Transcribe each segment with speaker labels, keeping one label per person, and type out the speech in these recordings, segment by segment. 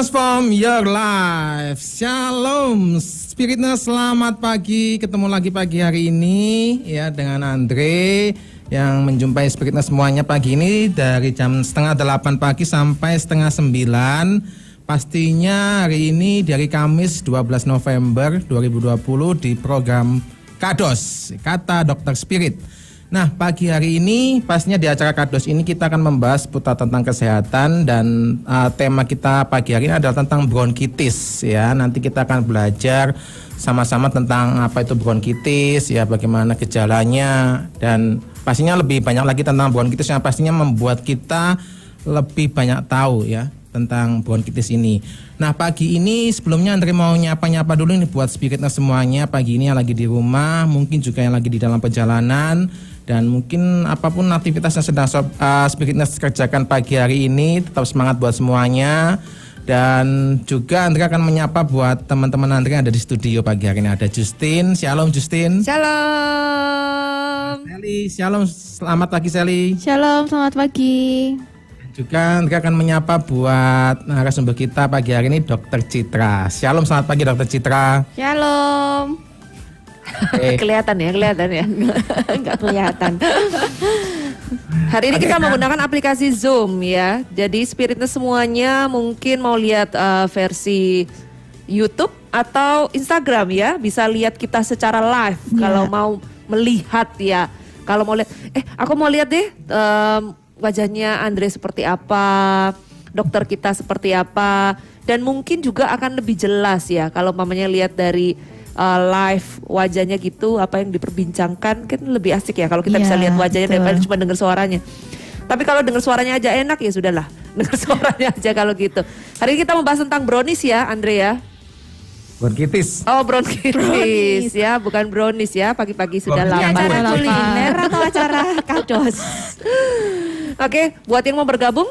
Speaker 1: Transform your life. Shalom, spiritnya selamat pagi. Ketemu lagi pagi hari ini ya dengan Andre yang menjumpai spiritnya semuanya pagi ini dari jam setengah delapan pagi sampai setengah sembilan. Pastinya hari ini dari Kamis 12 November 2020 di program Kados, Kata Dokter Spirit. Nah, pagi hari ini pastinya di acara Kados ini kita akan membahas putar tentang kesehatan dan uh, tema kita pagi hari ini adalah tentang bronkitis ya. Nanti kita akan belajar sama-sama tentang apa itu bronkitis ya, bagaimana gejalanya dan pastinya lebih banyak lagi tentang bronkitis yang pastinya membuat kita lebih banyak tahu ya tentang bronkitis ini. Nah pagi ini sebelumnya Andre mau nyapa-nyapa dulu nih buat spiritnya semuanya pagi ini yang lagi di rumah, mungkin juga yang lagi di dalam perjalanan dan mungkin apa pun aktivitas yang sedang uh, Spiritness kerjakan pagi hari ini tetap semangat buat semuanya. Dan juga Andrea akan menyapa buat teman-teman Andrea yang ada di studio pagi hari ini. Ada Justin. Shalom Justin.
Speaker 2: Shalom.
Speaker 1: Sally Shalom. Selamat pagi Sally.
Speaker 2: Shalom selamat pagi.
Speaker 1: Juga Andrea akan menyapa buat narasumber kita pagi hari ini Dokter Citra. Shalom selamat pagi Dokter Citra.
Speaker 2: Shalom Eh. kelihatan ya, kelihatan ya. Enggak kelihatan. Hari ini kita menggunakan aplikasi Zoom ya. Jadi spiritnya semuanya mungkin mau lihat uh, versi YouTube atau Instagram ya, bisa lihat kita secara live ya. kalau mau melihat ya. Kalau mau lihat, eh aku mau lihat deh um, wajahnya Andre seperti apa, dokter kita seperti apa, dan mungkin juga akan lebih jelas ya kalau mamanya lihat dari uh, live wajahnya gitu apa yang diperbincangkan kan lebih asik ya kalau kita yeah, bisa lihat wajahnya betul. daripada cuma dengar suaranya. Tapi kalau dengar suaranya aja enak ya sudahlah. Dengar suaranya aja kalau gitu. Hari ini kita membahas tentang brownies ya, Andre ya.
Speaker 1: Bronkitis.
Speaker 2: Oh, bronkitis ya, bukan brownies ya. Pagi-pagi sudah lapar.
Speaker 3: Acara kuliner atau acara kados.
Speaker 2: Oke, buat yang mau bergabung?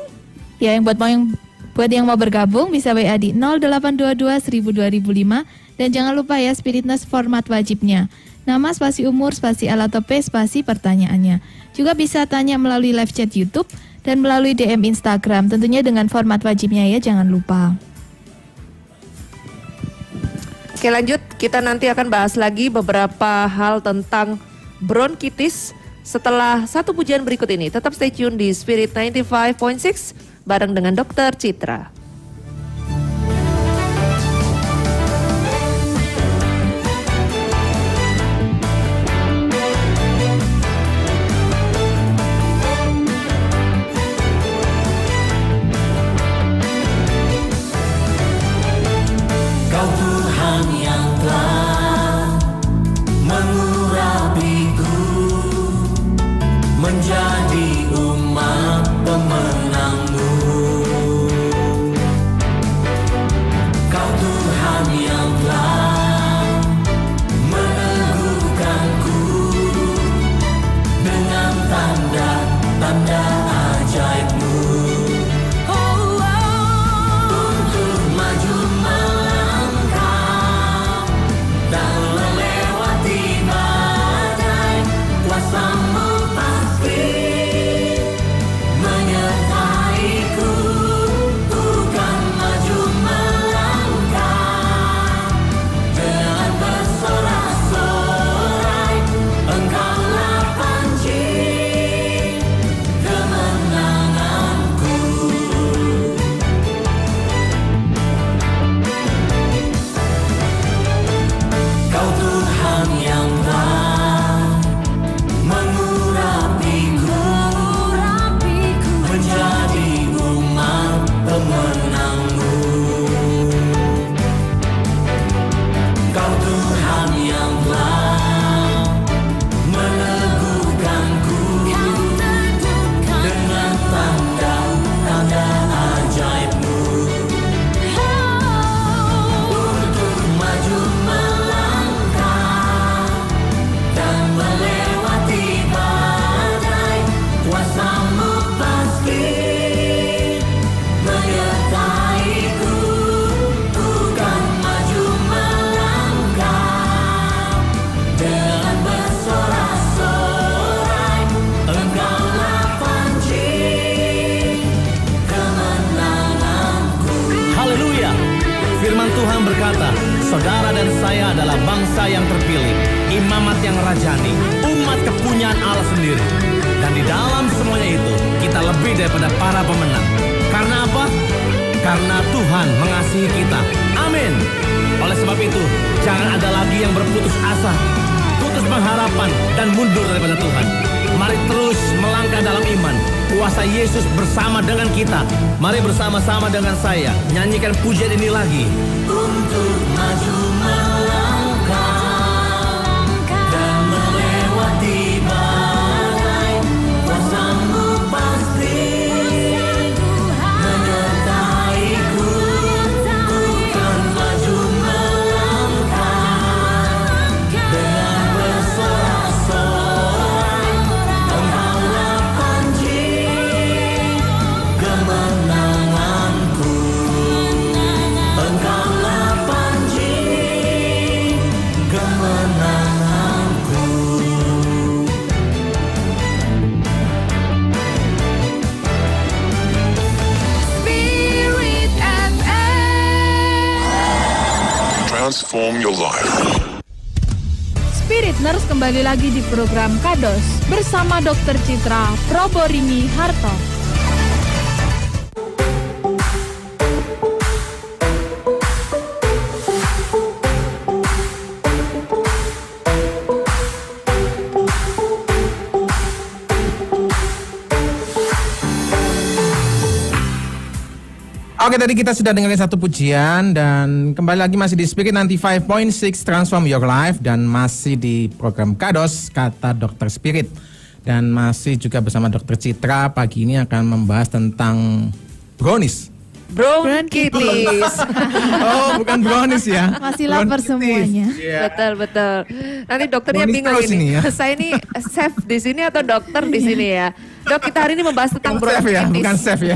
Speaker 3: Ya, yang buat mau yang buat yang mau bergabung bisa WA di 0822 1000 2005 dan jangan lupa ya Spiritness format wajibnya. Nama, spasi umur, spasi alat P, spasi pertanyaannya. Juga bisa tanya melalui live chat YouTube dan melalui DM Instagram. Tentunya dengan format wajibnya ya, jangan lupa.
Speaker 2: Oke lanjut, kita nanti akan bahas lagi beberapa hal tentang bronkitis setelah satu pujian berikut ini. Tetap stay tune di Spirit 95.6 bareng dengan Dokter Citra.
Speaker 4: berkata, Saudara dan saya adalah bangsa yang terpilih, imamat yang rajani, umat kepunyaan Allah sendiri. Dan di dalam semuanya itu, kita lebih daripada para pemenang. Karena apa? Karena Tuhan mengasihi kita. Amin. Oleh sebab itu, jangan ada lagi yang berputus asa, putus pengharapan, dan mundur daripada Tuhan. Mari terus melangkah dalam iman. Kuasa Yesus bersama dengan kita. Mari bersama-sama dengan saya nyanyikan pujian ini lagi. Untuk maju
Speaker 5: Transform your life.
Speaker 3: Spirit Nurse kembali lagi di program Kados bersama Dr. Citra Proborini Harto.
Speaker 1: Oke tadi kita sudah dengerin satu pujian dan kembali lagi masih di Spirit 95.6 Transform Your Life dan masih di program Kados kata Dokter Spirit dan masih juga bersama Dokter Citra pagi ini akan membahas tentang brownies.
Speaker 2: Bronkitis.
Speaker 1: Oh bukan brownies ya.
Speaker 3: Masih lapar semuanya.
Speaker 1: Iya.
Speaker 2: Betul betul. Nanti dokternya
Speaker 1: Brownies
Speaker 2: bingung ini.
Speaker 1: ini ya.
Speaker 2: Saya ini chef di sini atau dokter di sini ya. Dok kita hari ini membahas tentang
Speaker 1: Bukan chef ya,
Speaker 2: bronkitis.
Speaker 1: bukan chef ya.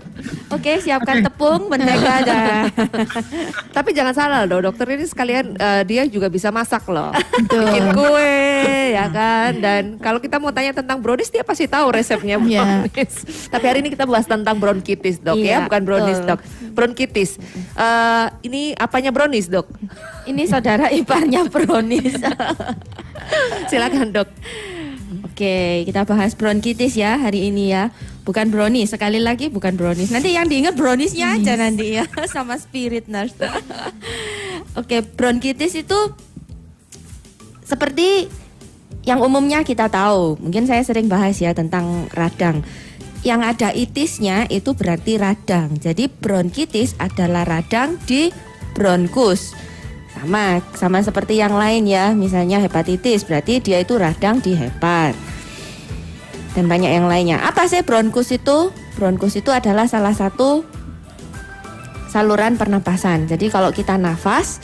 Speaker 2: Oke, siapkan tepung, mentega dan Tapi jangan salah loh, dokter ini sekalian eh, dia juga bisa masak loh. Bikin kue ya kan. Dan kalau kita mau tanya tentang brownies dia pasti tahu resepnya
Speaker 3: Iya.
Speaker 2: brownies. Tapi hari ini kita bahas tentang bronkitis, Dok
Speaker 6: Iya,
Speaker 2: ya, bukan brownies,
Speaker 6: betul.
Speaker 2: Dok. Bronkitis. Eh, ini apanya brownies, Dok?
Speaker 6: Ini saudara iparnya brownies.
Speaker 2: Silakan, Dok.
Speaker 6: Oke, kita bahas bronkitis ya hari ini ya. Bukan brownies, sekali lagi bukan brownies. Nanti yang diingat browniesnya aja nanti ya sama spirit nurse. Oke, bronkitis itu seperti yang umumnya kita tahu. Mungkin saya sering bahas ya tentang radang. Yang ada itisnya itu berarti radang. Jadi bronkitis adalah radang di bronkus. Sama, sama seperti yang lain ya. Misalnya hepatitis, berarti dia itu radang di hepat. Dan banyak yang lainnya. Apa sih bronkus itu? Bronkus itu adalah salah satu saluran pernapasan. Jadi kalau kita nafas,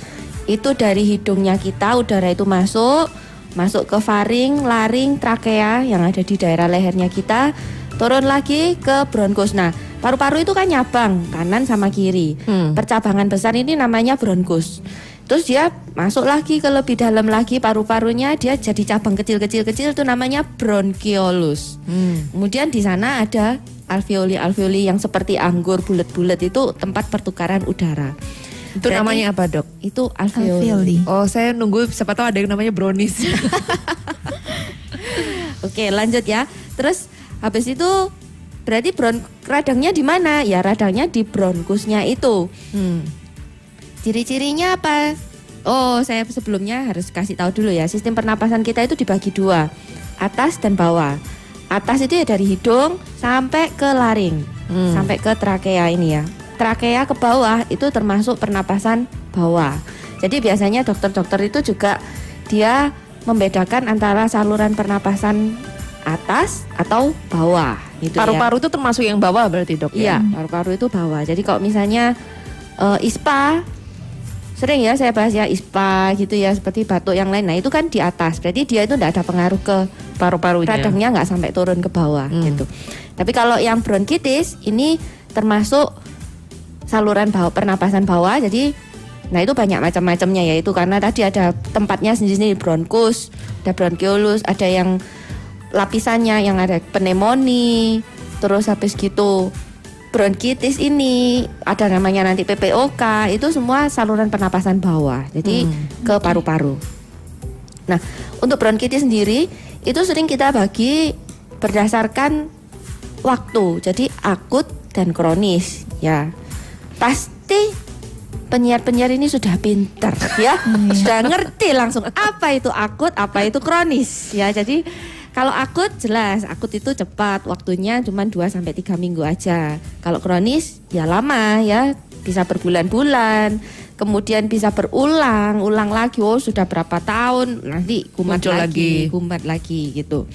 Speaker 6: itu dari hidungnya kita udara itu masuk, masuk ke faring, laring, trakea yang ada di daerah lehernya kita, turun lagi ke bronkus. Nah, paru-paru itu kan nyabang kanan sama kiri.
Speaker 2: Hmm.
Speaker 6: Percabangan besar ini namanya bronkus. Terus dia masuk lagi ke lebih dalam lagi paru-parunya dia jadi cabang kecil-kecil-kecil itu namanya bronkiolus. Kemudian di sana ada alveoli-alveoli yang seperti anggur bulat-bulat itu tempat pertukaran udara.
Speaker 2: Itu
Speaker 6: Berarti
Speaker 2: namanya apa, Dok?
Speaker 6: Itu alveoli.
Speaker 3: Alveoli.
Speaker 2: Oh, saya nunggu siapa tahu ada yang namanya brownies.
Speaker 6: Oke, lanjut ya. Terus habis itu berarti bron radangnya di mana? Ya radangnya di bronkusnya itu.
Speaker 2: Hmm.
Speaker 6: Ciri-cirinya apa? Oh, saya sebelumnya harus kasih tahu dulu ya. Sistem pernapasan kita itu dibagi dua, atas dan bawah. Atas itu ya dari hidung sampai ke laring,
Speaker 2: Hmm.
Speaker 6: sampai ke trakea ini ya. Trakea ke bawah itu termasuk pernapasan bawah. Jadi biasanya dokter-dokter itu juga dia membedakan antara saluran pernapasan atas atau bawah. Gitu ya.
Speaker 2: Paru-paru itu termasuk yang bawah berarti, Dok?
Speaker 6: Iya,
Speaker 2: ya?
Speaker 6: paru-paru itu bawah. Jadi kalau misalnya eh, ISPA sering ya saya bahas ya ISPA gitu ya seperti batuk yang lain. Nah, itu kan di atas. Berarti dia itu tidak ada pengaruh ke
Speaker 2: Paru-parunya.
Speaker 6: radangnya nggak sampai turun ke bawah
Speaker 2: Hmm.
Speaker 6: gitu. Tapi kalau yang bronkitis ini termasuk saluran bawah pernapasan bawah. Jadi nah itu banyak macam-macamnya ya itu karena tadi ada tempatnya sendiri-sendiri bronkus, ada bronkiolus, ada yang lapisannya yang ada pneumonia, terus habis gitu bronkitis ini ada namanya nanti PPOK itu semua saluran pernapasan bawah jadi
Speaker 2: Hmm.
Speaker 6: ke paru-paru Nah, untuk bronkitis sendiri itu sering kita bagi berdasarkan waktu. Jadi akut dan kronis ya. Pasti penyiar-penyiar ini sudah pinter ya. sudah ngerti langsung apa itu akut, apa itu kronis ya. Jadi kalau akut jelas, akut itu cepat, waktunya cuma 2 sampai 3 minggu aja. Kalau kronis ya lama ya, bisa berbulan-bulan. Kemudian bisa berulang, ulang lagi. Oh, sudah berapa tahun nanti kumat
Speaker 2: Muncul
Speaker 6: lagi,
Speaker 2: lagi.
Speaker 6: kumat lagi gitu.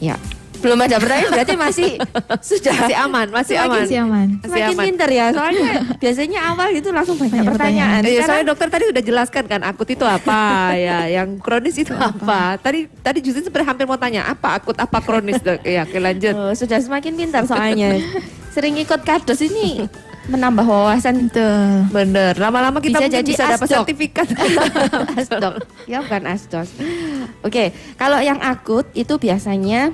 Speaker 6: Ya, belum ada pertanyaan berarti masih sudah
Speaker 2: Masih aman, masih
Speaker 6: Semakin
Speaker 2: aman.
Speaker 3: Masih aman.
Speaker 2: Masih
Speaker 6: Semakin
Speaker 2: aman.
Speaker 6: pinter ya, soalnya biasanya awal itu langsung banyak,
Speaker 3: Banyak
Speaker 6: pertanyaan.
Speaker 2: Iya,
Speaker 6: Sekarang
Speaker 2: soalnya dokter tadi udah jelaskan kan akut itu apa ya, yang kronis itu apa. Tadi tadi justru sebenarnya hampir mau tanya apa akut apa kronis dok. Ya, oke lanjut.
Speaker 6: oh, sudah semakin pintar soalnya. Sering ikut kados ini menambah wawasan
Speaker 3: Betul.
Speaker 2: Bener, lama-lama kita
Speaker 6: Bisa jadi
Speaker 2: bisa dapat sertifikat.
Speaker 6: asdok. Ya bukan asdos. Oke, kalau yang akut itu biasanya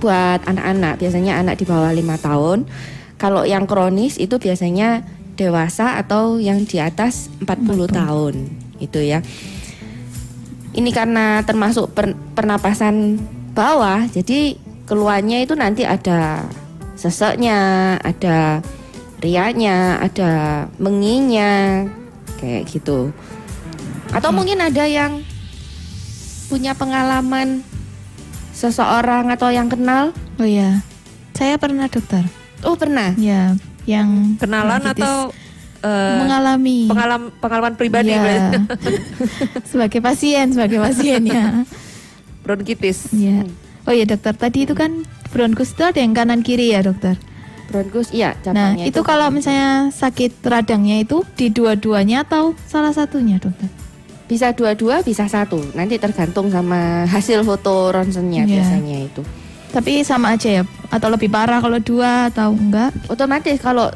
Speaker 6: buat anak-anak, biasanya anak di bawah lima tahun. Kalau yang kronis itu biasanya dewasa atau yang di atas 40 tahun. Itu ya. Ini karena termasuk per- pernapasan bawah, jadi keluarnya itu nanti ada seseknya, ada riaknya, ada menginya, kayak gitu. Atau mungkin ada yang punya pengalaman seseorang atau yang kenal?
Speaker 3: Oh ya, saya pernah dokter.
Speaker 6: Oh pernah.
Speaker 3: Ya, yang
Speaker 2: Kenalan atau eh,
Speaker 3: mengalami
Speaker 2: pengalaman pengalaman pribadi
Speaker 3: Ya. sebagai pasien, sebagai pasien ya.
Speaker 2: bronkitis.
Speaker 3: Ya. Oh ya dokter, tadi itu kan bronkus itu ada yang kanan kiri ya dokter.
Speaker 6: Bronkus, iya.
Speaker 3: Nah
Speaker 6: cabangnya
Speaker 3: itu kalau misalnya sakit radangnya itu di dua-duanya atau salah satunya dokter?
Speaker 6: Bisa dua-dua, bisa satu. Nanti tergantung sama hasil foto ronsennya
Speaker 3: Iya.
Speaker 6: biasanya itu.
Speaker 3: Tapi sama aja ya? Atau lebih parah kalau dua atau enggak?
Speaker 6: Otomatis kalau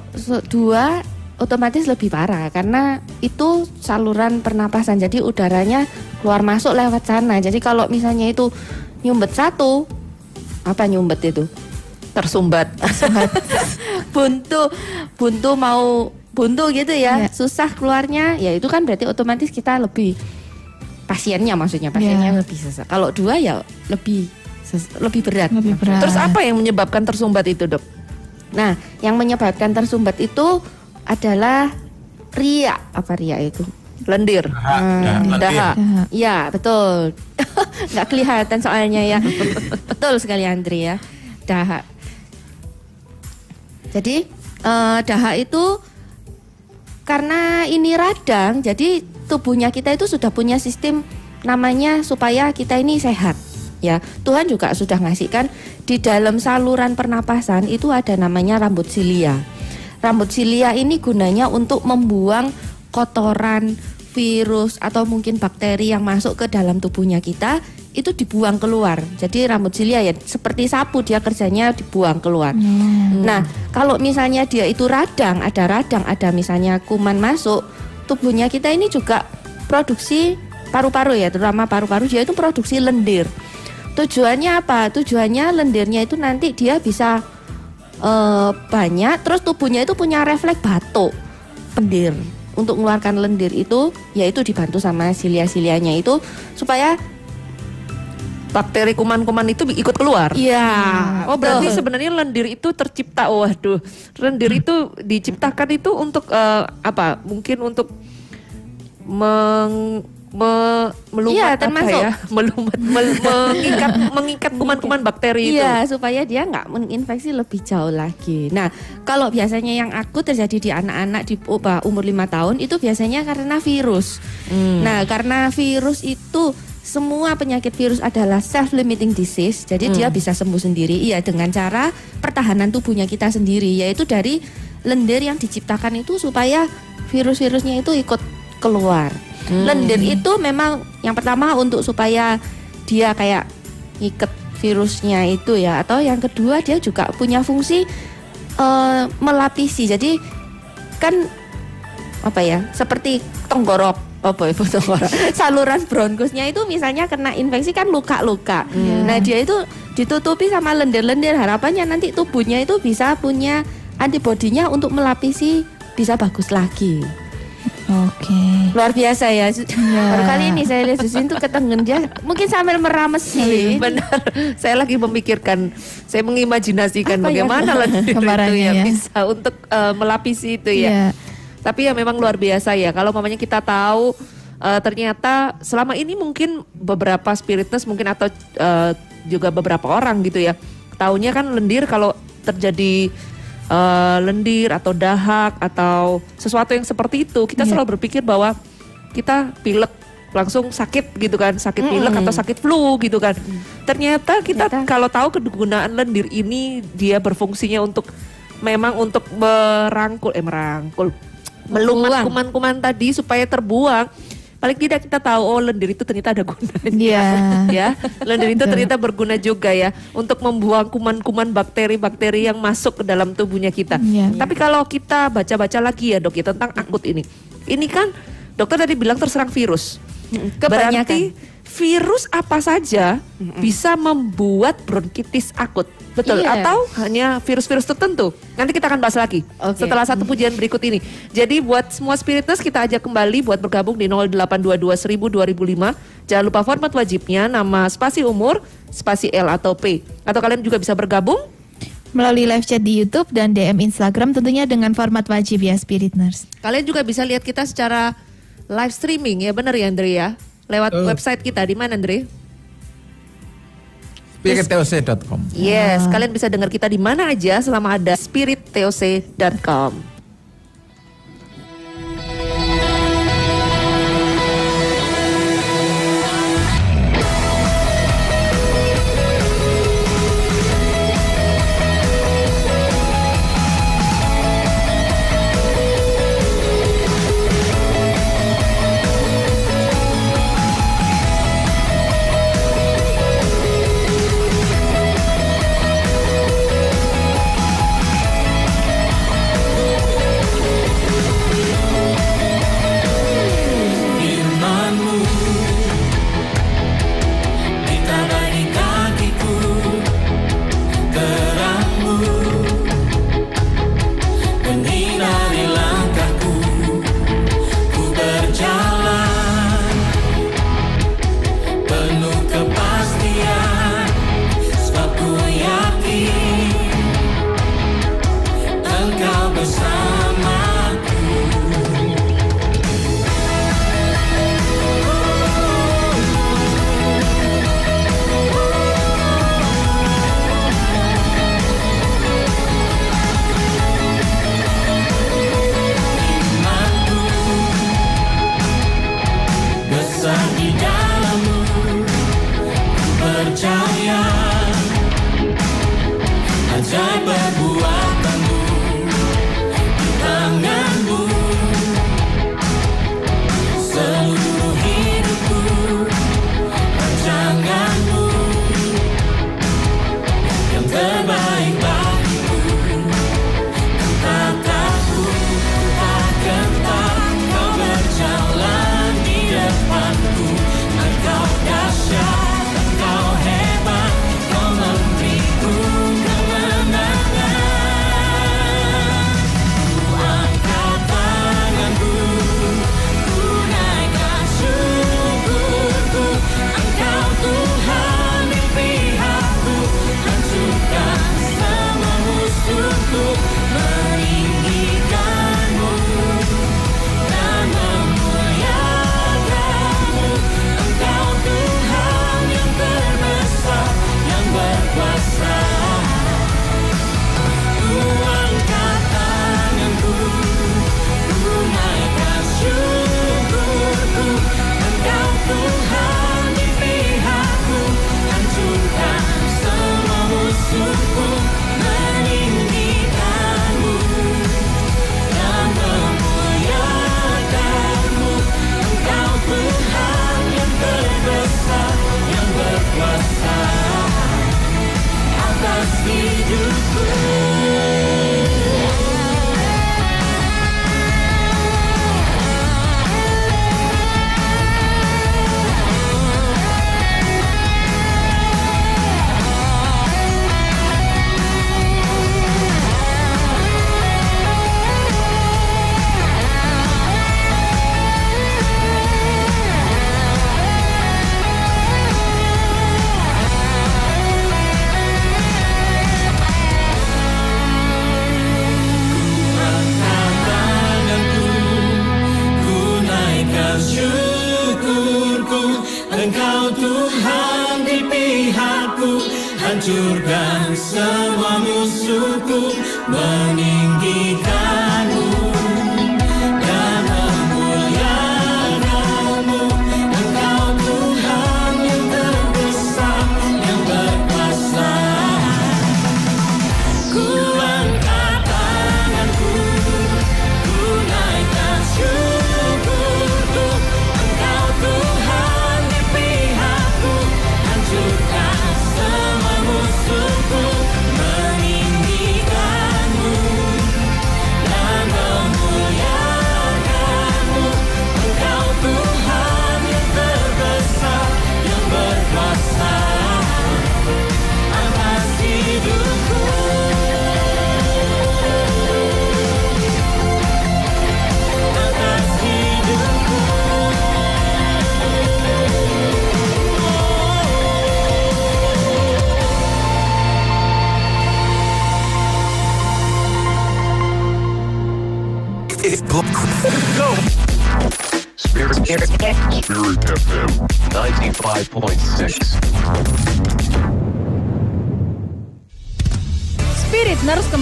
Speaker 6: dua otomatis lebih parah karena itu saluran pernapasan. Jadi udaranya keluar masuk lewat sana. Jadi kalau misalnya itu nyumbet satu, apa nyumbet itu?
Speaker 2: Tersumbat.
Speaker 6: buntu buntu mau buntu gitu ya
Speaker 3: Iya.
Speaker 6: susah keluarnya ya itu kan berarti otomatis kita lebih pasiennya maksudnya pasiennya
Speaker 3: Iya.
Speaker 6: lebih sesak kalau dua ya lebih lebih berat
Speaker 3: Lebih berat.
Speaker 2: Terus apa yang menyebabkan tersumbat itu dok?
Speaker 6: nah yang menyebabkan tersumbat itu adalah ria apa ria itu
Speaker 2: Lendir.
Speaker 6: Hmm,
Speaker 2: Daha.
Speaker 3: Ya.
Speaker 6: Ya betul nggak kelihatan soalnya ya betul sekali Andri ya dahak jadi eh, dahak itu karena ini radang jadi tubuhnya kita itu sudah punya sistem namanya supaya kita ini sehat ya. Tuhan juga sudah ngasihkan di dalam saluran pernapasan itu ada namanya rambut silia rambut silia ini gunanya untuk membuang kotoran virus atau mungkin bakteri yang masuk ke dalam tubuhnya kita itu dibuang keluar jadi rambut silia ya seperti sapu dia kerjanya dibuang keluar Nah, kalau misalnya dia itu radang, ada radang, ada misalnya kuman masuk, tubuhnya kita ini juga produksi paru-paru ya, terutama paru-paru dia itu produksi lendir. Tujuannya apa? Tujuannya lendirnya itu nanti dia bisa eh, banyak, terus tubuhnya itu punya refleks batuk, lendir. Untuk mengeluarkan lendir itu, yaitu dibantu sama silia-silianya itu supaya
Speaker 2: Bakteri kuman-kuman itu ikut keluar.
Speaker 6: Iya.
Speaker 2: Oh berarti
Speaker 6: betul.
Speaker 2: sebenarnya lendir itu tercipta. Waduh, lendir itu diciptakan itu untuk eh, apa? Mungkin untuk meng, me- melumat
Speaker 6: Iya,
Speaker 2: apa
Speaker 6: termasuk.
Speaker 2: ya? Melumat, mel- mengikat, mengikat kuman-kuman bakteri itu.
Speaker 6: Iya, supaya dia nggak menginfeksi lebih jauh lagi. Nah, kalau biasanya yang akut terjadi di anak-anak di uh, umur lima tahun itu biasanya karena virus.
Speaker 2: Hmm.
Speaker 6: Nah, karena virus itu semua penyakit virus adalah self-limiting disease, jadi dia bisa sembuh sendiri. Iya, dengan cara pertahanan tubuhnya kita sendiri, yaitu dari lendir yang diciptakan itu supaya virus-virusnya itu ikut keluar. Lendir itu memang yang pertama untuk supaya dia kayak ngiket virusnya itu ya, atau yang kedua dia juga punya fungsi eh, melapisi. Jadi kan apa ya seperti tenggorok apa tenggorok saluran bronkusnya itu misalnya kena infeksi kan luka-luka nah dia itu ditutupi sama lendir-lendir harapannya nanti tubuhnya itu bisa punya antibodinya untuk melapisi bisa bagus lagi
Speaker 3: Oke.
Speaker 6: Luar biasa ya.
Speaker 3: Iya.
Speaker 6: Baru kali ini saya lihat Susin tuh ketenggen dia mungkin sambil merames sih.
Speaker 2: Benar, saya lagi memikirkan, saya mengimajinasikan
Speaker 6: Apa ya?
Speaker 2: bagaimana lendir itu ya,
Speaker 3: ya.
Speaker 2: bisa untuk eh, melapisi itu ya.
Speaker 3: Iya.
Speaker 2: Tapi ya memang luar biasa ya. Kalau mamanya kita tahu eh, ternyata selama ini mungkin beberapa spiritness mungkin atau eh, juga beberapa orang gitu ya. Taunya kan lendir kalau terjadi eh, lendir atau dahak atau sesuatu yang seperti itu, kita
Speaker 3: Iya.
Speaker 2: selalu berpikir bahwa kita pilek langsung sakit gitu kan, sakit pilek atau sakit flu gitu kan. Ternyata kita
Speaker 6: Ternyata.
Speaker 2: kalau tahu kegunaan lendir ini dia berfungsinya untuk memang untuk merangkul eh merangkul melumat kuman-kuman tadi supaya terbuang. Paling tidak kita tahu oh lendir itu ternyata ada gunanya.
Speaker 3: Iya.
Speaker 2: ya, lendir itu ternyata berguna juga ya untuk membuang kuman-kuman bakteri-bakteri yang masuk ke dalam tubuhnya kita.
Speaker 3: Iya.
Speaker 2: Tapi kalau kita baca-baca lagi ya dok ya tentang akut ini, ini kan dokter tadi bilang terserang virus.
Speaker 6: Kebanyakan.
Speaker 2: Berarti virus apa saja bisa membuat bronkitis akut. Betul
Speaker 6: Iya.
Speaker 2: atau hanya virus-virus tertentu? Nanti kita akan bahas lagi
Speaker 6: Oke.
Speaker 2: setelah satu pujian berikut ini. Jadi buat semua spiritus kita ajak kembali buat bergabung di 0822 1000 2005. Jangan lupa format wajibnya nama spasi umur, spasi L atau P. Atau kalian juga bisa bergabung
Speaker 3: Melalui live chat di YouTube dan DM Instagram tentunya dengan format wajib ya Spirit Nurse.
Speaker 2: Kalian juga bisa lihat kita secara live streaming ya benar ya Andre ya? Lewat
Speaker 1: Betul.
Speaker 2: website kita di mana Andre?
Speaker 1: spirittoc.com.
Speaker 2: Yes, kalian bisa dengar kita di mana aja selama ada spirittoc.com.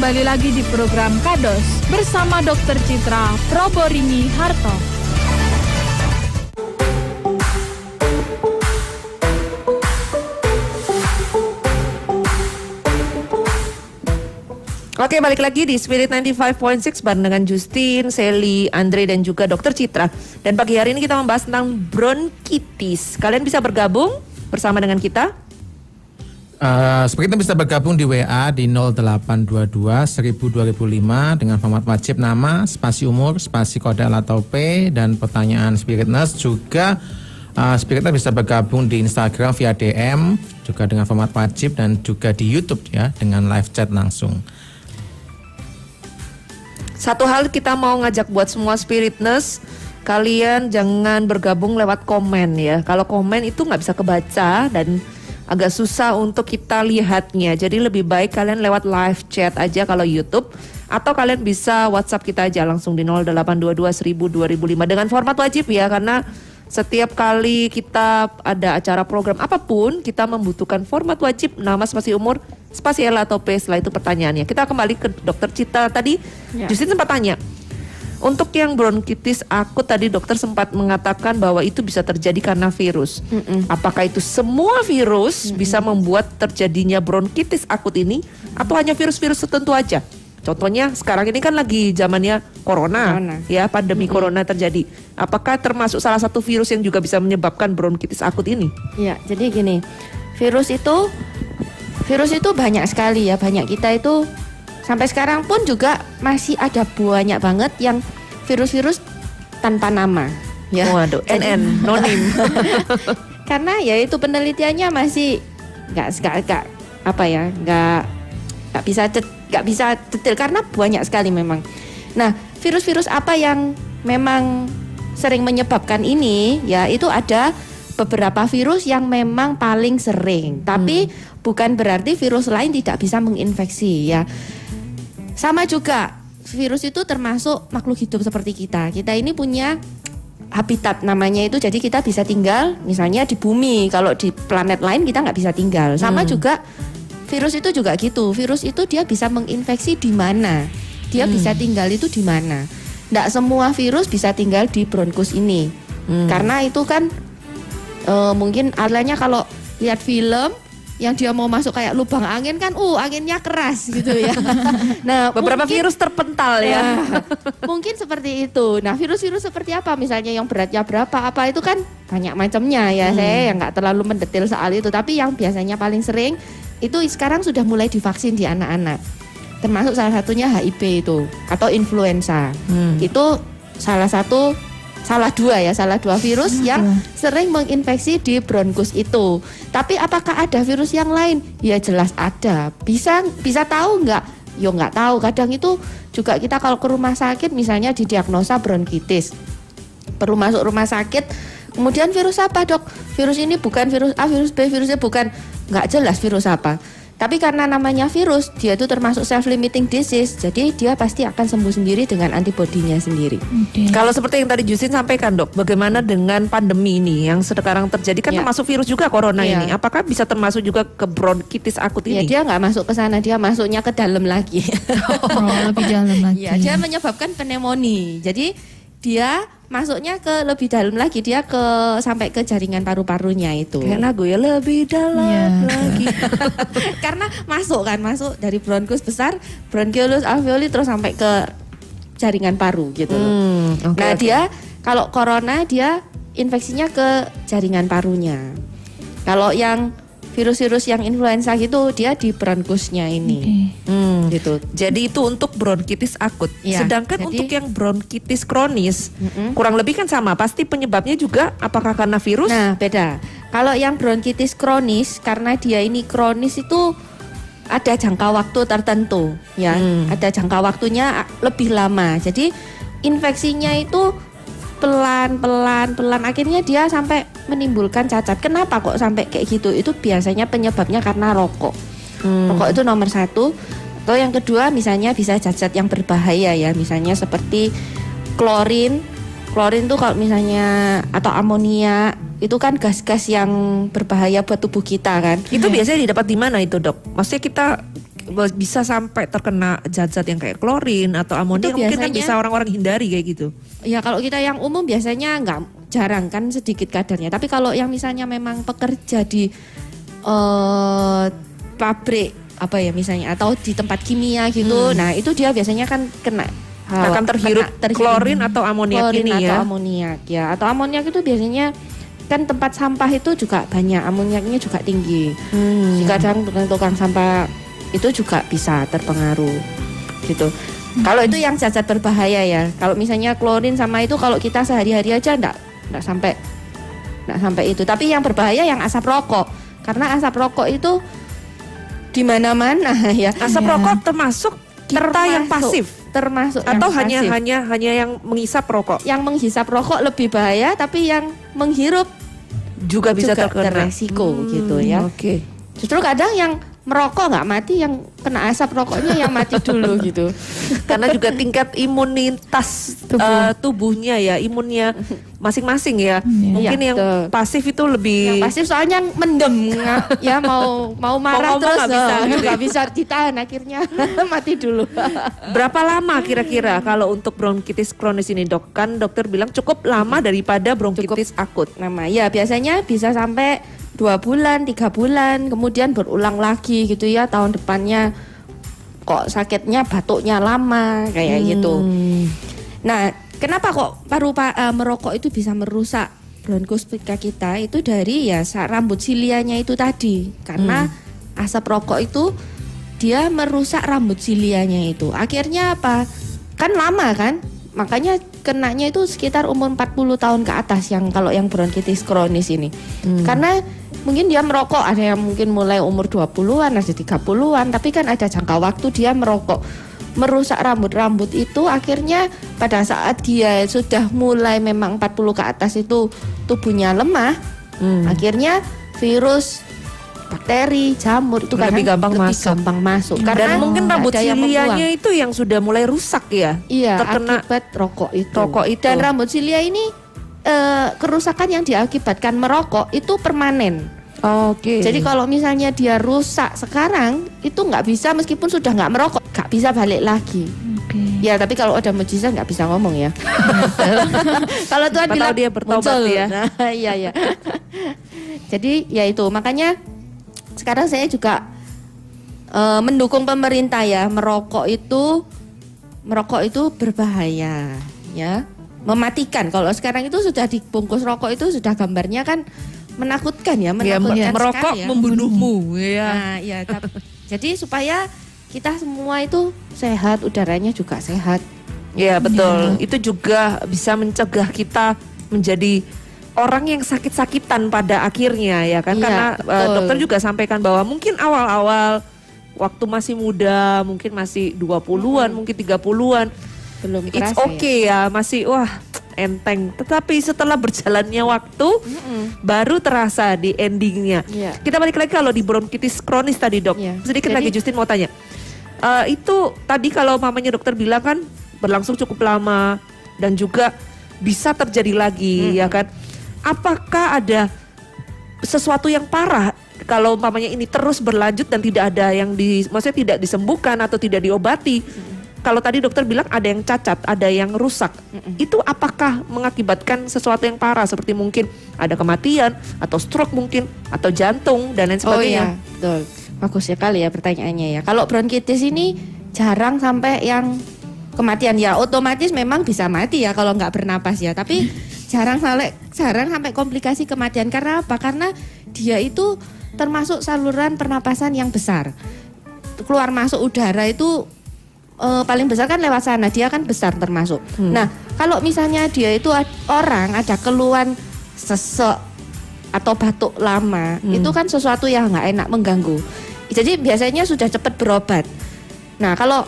Speaker 3: kembali lagi di program Kados bersama Dr. Citra Proborini Harto.
Speaker 2: Oke, balik lagi di Spirit 95.6 bareng dengan Justin, Sally, Andre dan juga Dokter Citra. Dan pagi hari ini kita membahas tentang bronkitis. Kalian bisa bergabung bersama dengan kita
Speaker 1: Eh, seperti itu bisa bergabung di WA di 0822 1000 2005 dengan format wajib nama, spasi umur, spasi kode atau P dan pertanyaan Spirit Nurse juga eh, Spirit Nurse bisa bergabung di Instagram via DM juga dengan format wajib dan juga di YouTube ya dengan live chat langsung.
Speaker 2: Satu hal kita mau ngajak buat semua spiritness Kalian jangan bergabung lewat komen ya Kalau komen itu nggak bisa kebaca dan agak susah untuk kita lihatnya Jadi lebih baik kalian lewat live chat aja kalau Youtube Atau kalian bisa WhatsApp kita aja langsung di 0822 1000 2005 Dengan format wajib ya karena setiap kali kita ada acara program apa pun, kita membutuhkan format wajib nama spasi umur, spasi L atau P. Setelah itu pertanyaannya. Kita kembali ke dokter Cita tadi. Justin sempat tanya. Untuk yang bronkitis akut tadi dokter sempat mengatakan bahwa itu bisa terjadi karena virus. Apakah itu semua virus bisa membuat terjadinya bronkitis akut ini atau hanya virus-virus tertentu aja? Contohnya sekarang ini kan lagi zamannya corona,
Speaker 6: Corona.
Speaker 2: ya pandemi corona terjadi. Apakah termasuk salah satu virus yang juga bisa menyebabkan bronkitis akut ini?
Speaker 6: Ya, jadi gini, virus itu virus itu banyak sekali ya, banyak kita itu sampai sekarang pun juga masih ada banyak banget yang virus-virus tanpa nama. Ya.
Speaker 2: Waduh, NN, nonim.
Speaker 6: Karena ya itu penelitiannya masih nggak nggak nggak apa ya nggak nggak bisa nggak bisa detail karena banyak sekali memang. Nah virus-virus apa yang memang sering menyebabkan ini ya itu ada beberapa virus yang memang paling sering. Tapi bukan berarti virus lain tidak bisa menginfeksi ya. Sama juga virus itu termasuk makhluk hidup seperti kita. Kita ini punya habitat namanya itu jadi kita bisa tinggal misalnya di bumi. Kalau di planet lain kita nggak bisa tinggal. Sama juga virus itu juga gitu. Virus itu dia bisa menginfeksi di mana. Dia bisa tinggal itu di mana. Nggak semua virus bisa tinggal di bronkus ini. Karena itu kan eh, mungkin alanya kalau lihat film yang dia mau masuk kayak lubang angin kan uh anginnya keras gitu ya nah
Speaker 2: Beberapa
Speaker 6: mungkin-
Speaker 2: virus terpental ya.
Speaker 6: Ya, mungkin seperti itu. Nah, virus-virus seperti apa? Misalnya yang beratnya berapa? Apa itu kan banyak macamnya ya. Saya yang nggak terlalu mendetil soal itu. Tapi yang biasanya paling sering itu sekarang sudah mulai divaksin di anak-anak. Termasuk salah satunya HIV itu atau influenza. Itu salah satu salah dua ya, salah dua virus yang sering menginfeksi di bronkus itu. Tapi apakah ada virus yang lain? Ya jelas ada. Bisa bisa tahu nggak? Yo nggak tahu. Kadang itu juga kita kalau ke rumah sakit misalnya didiagnosa bronkitis, perlu masuk rumah sakit. Kemudian virus apa dok? Virus ini bukan virus A, virus B, virusnya bukan nggak jelas virus apa. Tapi karena namanya virus, dia itu termasuk self-limiting disease, jadi dia pasti akan sembuh sendiri dengan antibodinya sendiri.
Speaker 3: Oke.
Speaker 2: Kalau seperti yang tadi Jusin sampaikan dok, bagaimana dengan pandemi ini yang sekarang terjadi kan
Speaker 6: Ya.
Speaker 2: termasuk virus juga corona
Speaker 6: Iya.
Speaker 2: ini. Apakah bisa termasuk juga ke bronkitis akut
Speaker 6: Ya
Speaker 2: ini?
Speaker 6: dia nggak masuk ke sana, dia masuknya ke dalam lagi.
Speaker 3: Oh, lebih dalam lagi.
Speaker 6: Iya, dia menyebabkan pneumonia. Jadi dia masuknya ke lebih dalam lagi, dia ke sampai ke jaringan paru-parunya itu.
Speaker 2: Kayak lagu ya lebih dalam
Speaker 3: Iya.
Speaker 2: lagi.
Speaker 6: Karena masuk kan, masuk dari bronkus besar, bronchiolus alveoli terus sampai ke jaringan paru gitu. loh.
Speaker 2: Hmm, oke,
Speaker 6: nah,
Speaker 2: oke.
Speaker 6: dia kalau corona dia infeksinya ke jaringan parunya. Kalau yang virus-virus yang influenza gitu dia di bronkusnya ini.
Speaker 2: Hmm.
Speaker 6: Gitu.
Speaker 2: Jadi itu untuk bronkitis akut.
Speaker 6: Iya,
Speaker 2: Sedangkan
Speaker 6: jadi-
Speaker 2: untuk yang bronkitis kronis,
Speaker 6: Mm-mm.
Speaker 2: kurang lebih kan sama. Pasti penyebabnya juga apakah karena virus?
Speaker 6: Nah, beda. Kalau yang bronkitis kronis karena dia ini kronis itu ada jangka waktu tertentu ya.
Speaker 2: Hmm.
Speaker 6: Ada jangka waktunya lebih lama. Jadi infeksinya itu pelan pelan pelan akhirnya dia sampai menimbulkan cacat. Kenapa kok sampai kayak gitu? Itu biasanya penyebabnya karena rokok.
Speaker 2: Hmm.
Speaker 6: Rokok itu nomor satu. Atau yang kedua misalnya bisa zat-zat yang berbahaya ya, misalnya seperti klorin. Klorin tuh kalau misalnya atau amonia itu kan gas-gas yang berbahaya buat tubuh kita kan.
Speaker 2: Itu biasanya didapat di mana itu dok? Maksudnya kita bisa sampai terkena zat-zat yang kayak klorin atau amonia
Speaker 6: Itu
Speaker 2: mungkin kan
Speaker 6: biasanya-
Speaker 2: bisa orang-orang hindari kayak gitu.
Speaker 6: Ya kalau kita yang umum biasanya nggak jarang kan sedikit kadarnya. Tapi kalau yang misalnya memang pekerja di eh pabrik apa ya misalnya atau di tempat kimia gitu, nah itu dia biasanya kan kena hal-
Speaker 2: Akan terhirup
Speaker 6: kena terhirup
Speaker 2: klorin atau amoniak
Speaker 6: klorin
Speaker 2: ini
Speaker 6: atau
Speaker 2: ya.
Speaker 6: amoniak ya atau amoniak itu biasanya kan tempat sampah itu juga banyak amoniaknya juga tinggi.
Speaker 2: Hmm.
Speaker 6: Kadang tukang-tukang sampah itu juga bisa terpengaruh gitu. Kalau itu yang zat-zat berbahaya ya. Kalau misalnya klorin sama itu kalau kita sehari-hari aja enggak enggak sampai enggak sampai itu. Tapi yang berbahaya yang asap rokok. Karena asap rokok itu di mana-mana ya.
Speaker 2: Asap
Speaker 3: Iya.
Speaker 2: rokok termasuk kita yang pasif
Speaker 6: termasuk
Speaker 2: atau
Speaker 6: yang
Speaker 2: hanya
Speaker 6: pasif.
Speaker 2: hanya hanya yang mengisap rokok
Speaker 6: yang menghisap rokok lebih bahaya tapi yang menghirup
Speaker 2: juga bisa
Speaker 6: juga
Speaker 2: terkena
Speaker 6: beresiko
Speaker 2: Hmm,
Speaker 6: gitu ya.
Speaker 2: Oke.
Speaker 6: Justru kadang yang merokok nggak mati, yang kena asap rokoknya yang mati dulu gitu.
Speaker 2: Karena juga tingkat imunitas
Speaker 3: Tubuh.
Speaker 2: eh, tubuhnya ya, imunnya masing-masing ya. Mungkin
Speaker 6: Iya,
Speaker 2: yang
Speaker 6: betul.
Speaker 2: pasif itu lebih
Speaker 6: Yang pasif soalnya mendem nga- ya mau mau marah
Speaker 2: ngomong
Speaker 6: terus
Speaker 2: nggak bisa,
Speaker 6: eh,
Speaker 2: gitu.
Speaker 6: nggak bisa ditahan akhirnya mati dulu.
Speaker 2: berapa lama kira-kira kalau untuk bronkitis kronis ini dok? Kan dokter bilang cukup lama daripada bronkitis akut.
Speaker 6: Nama ya biasanya bisa sampai dua bulan, tiga bulan, kemudian berulang lagi gitu ya tahun depannya kok sakitnya batuknya lama kayak gitu. Nah, kenapa kok paru pa- eh, merokok itu bisa merusak bronkospika kita itu dari ya rambut silianya itu tadi karena asap rokok itu dia merusak rambut silianya itu. Akhirnya apa? Kan lama kan? Makanya kenanya itu sekitar umur 40 tahun ke atas yang kalau yang bronkitis kronis ini. Karena mungkin dia merokok ada yang mungkin mulai umur 20-an, ada 30-an, tapi kan ada jangka waktu dia merokok. Merusak rambut-rambut itu akhirnya pada saat dia sudah mulai memang 40 ke atas itu tubuhnya lemah, akhirnya virus bakteri, jamur itu
Speaker 2: Lebih gampang masuk.
Speaker 6: gampang masuk.
Speaker 2: Dan mungkin rambut
Speaker 6: membuang.
Speaker 2: itu yang sudah mulai rusak ya.
Speaker 6: Iya,
Speaker 2: terkena
Speaker 6: akibat rokok itu.
Speaker 2: rokok itu.
Speaker 6: Dan rambut silia ini eh, kerusakan yang diakibatkan merokok itu permanen.
Speaker 2: Oke.
Speaker 6: Jadi kalau misalnya dia rusak sekarang itu nggak bisa meskipun sudah nggak merokok, nggak bisa balik lagi.
Speaker 3: Oke.
Speaker 6: Ya tapi kalau ada mujizat nggak bisa ngomong ya. kalau Tuhan bilang
Speaker 2: dia bertobat
Speaker 6: muncul.
Speaker 2: ya.
Speaker 6: Nah, iya ya. Jadi ya itu makanya sekarang saya juga eh, mendukung pemerintah ya merokok itu merokok itu berbahaya ya mematikan kalau sekarang itu sudah dibungkus rokok itu sudah gambarnya kan menakutkan ya
Speaker 2: Ya,
Speaker 6: menakutkan
Speaker 2: merokok
Speaker 6: sekali ya.
Speaker 2: membunuhmu ya.
Speaker 6: Nah, ya, jadi supaya kita semua itu sehat, udaranya juga sehat.
Speaker 2: Ya betul. Itu juga bisa mencegah kita menjadi orang yang sakit-sakitan pada akhirnya ya kan
Speaker 6: Iya,
Speaker 2: karena uh, dokter juga sampaikan bahwa mungkin awal-awal waktu masih muda, mungkin masih 20-an, mungkin 30-an
Speaker 6: Belum
Speaker 2: it's
Speaker 6: ya.
Speaker 2: okay ya. masih wah enteng. Tetapi setelah berjalannya waktu, baru terasa di endingnya.
Speaker 6: Iya.
Speaker 2: Kita balik lagi kalau di bronkitis kronis tadi dok.
Speaker 6: Iya.
Speaker 2: Sedikit
Speaker 6: Jadi-
Speaker 2: lagi Justin mau tanya. Eh, itu tadi kalau mamanya dokter bilang kan berlangsung cukup lama dan juga bisa terjadi lagi ya kan. Apakah ada sesuatu yang parah kalau mamanya ini terus berlanjut dan tidak ada yang di maksudnya tidak disembuhkan atau tidak diobati? Kalau tadi dokter bilang ada yang cacat, ada yang rusak. Itu apakah mengakibatkan sesuatu yang parah seperti mungkin ada kematian atau stroke mungkin atau jantung dan lain
Speaker 6: Oh
Speaker 2: sebagainya?
Speaker 6: iya, betul. Bagus sekali ya pertanyaannya ya. Kalau bronkitis ini jarang sampai yang kematian ya otomatis memang bisa mati ya kalau nggak bernapas ya. Tapi jarang sampai jarang sampai komplikasi kematian karena apa? Karena dia itu termasuk saluran pernapasan yang besar. Keluar masuk udara itu eh, paling besar kan lewat sana. Dia kan besar termasuk. Nah, kalau misalnya dia itu ad- orang ada keluhan sesek atau batuk lama itu kan sesuatu yang nggak enak mengganggu. Jadi biasanya sudah cepat berobat. Nah kalau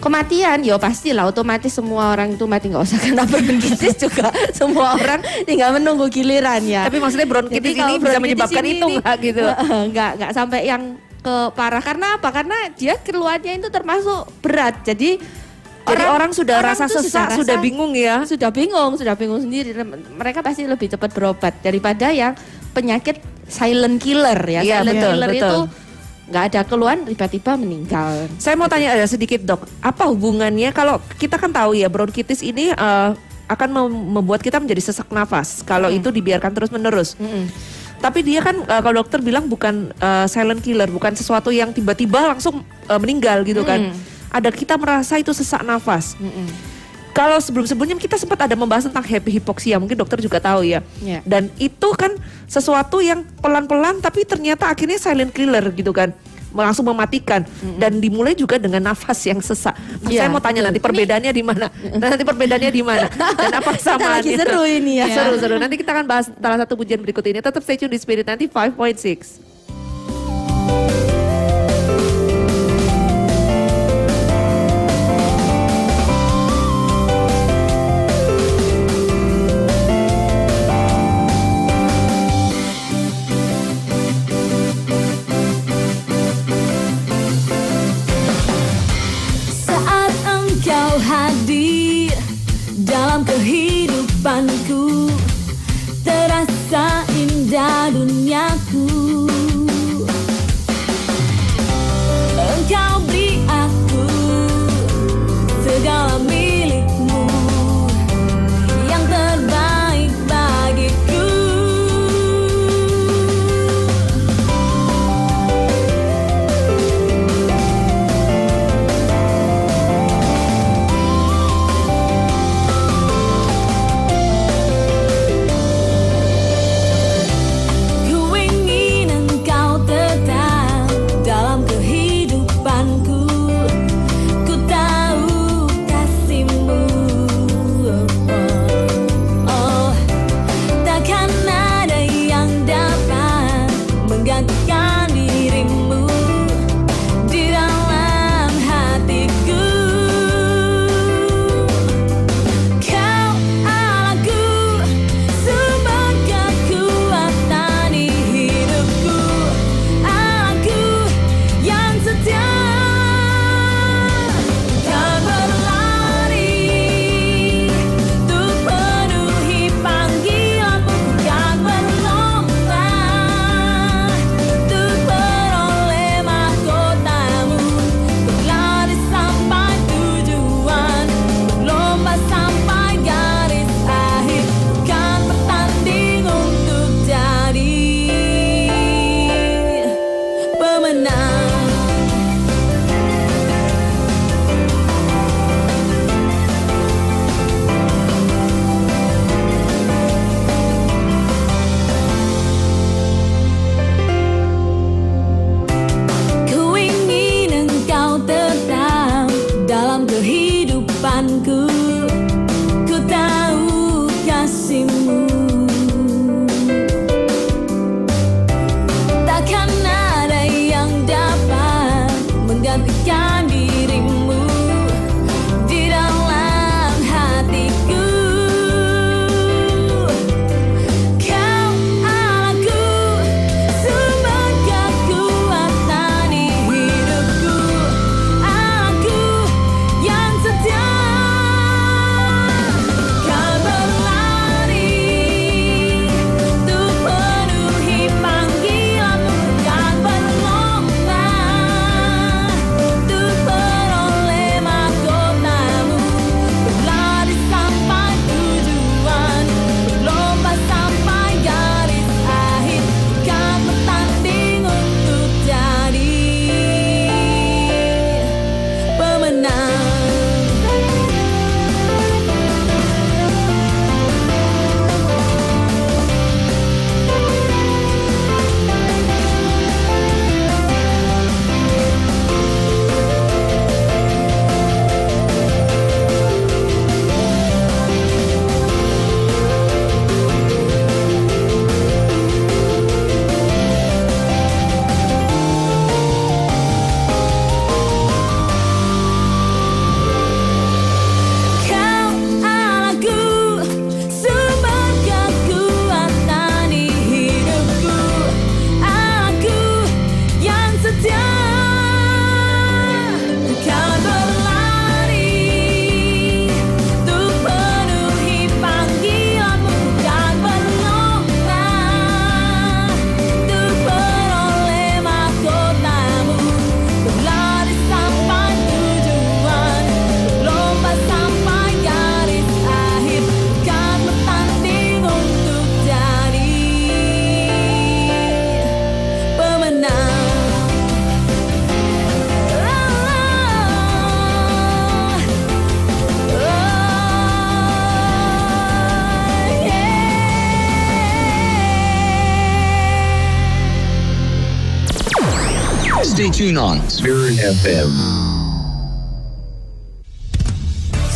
Speaker 6: kematian ya pastilah otomatis semua orang itu mati nggak usah kena bronkitis juga semua orang tinggal menunggu giliran ya.
Speaker 2: Tapi maksudnya bronkitis
Speaker 6: Jadi
Speaker 2: ini bisa menyebabkan
Speaker 6: ini
Speaker 2: itu nggak gitu?
Speaker 6: nggak nggak sampai yang ke parah karena apa? Karena dia keluarnya itu termasuk berat. Jadi
Speaker 2: Jadi orang, sudah rasa
Speaker 6: tuh
Speaker 2: sesak,
Speaker 6: rasa-
Speaker 2: sudah bingung ya.
Speaker 6: sudah bingung, sudah bingung sendiri. Mereka pasti lebih cepat berobat daripada yang penyakit silent killer ya.
Speaker 2: Iya,
Speaker 6: silent
Speaker 2: betul,
Speaker 6: killer
Speaker 2: betul.
Speaker 6: itu nggak ada keluhan tiba-tiba meninggal.
Speaker 2: Saya mau tanya ada sedikit dok, apa hubungannya kalau kita kan tahu ya bronkitis ini eh, akan mem- membuat kita menjadi sesak nafas kalau itu dibiarkan terus menerus. Tapi dia kan eh, kalau dokter bilang bukan eh, silent killer, bukan sesuatu yang tiba-tiba langsung eh, meninggal gitu kan. Ada kita merasa itu sesak nafas. Kalau sebelum-sebelumnya kita sempat ada membahas tentang happy hipoksia, mungkin dokter juga tahu ya.
Speaker 6: Iya.
Speaker 2: Dan itu kan sesuatu yang pelan-pelan tapi ternyata akhirnya silent killer gitu kan. Langsung mematikan dan dimulai juga dengan nafas yang sesak.
Speaker 6: Iya,
Speaker 2: Saya mau tanya
Speaker 6: betul.
Speaker 2: nanti perbedaannya di mana? nanti perbedaannya di mana? Dan apa kesamaannya?
Speaker 6: lagi seru ini ya.
Speaker 2: Seru-seru. Nanti kita akan bahas salah satu pujian berikut ini. Tetap stay tune di Spirit nanti 5.6.
Speaker 5: dunia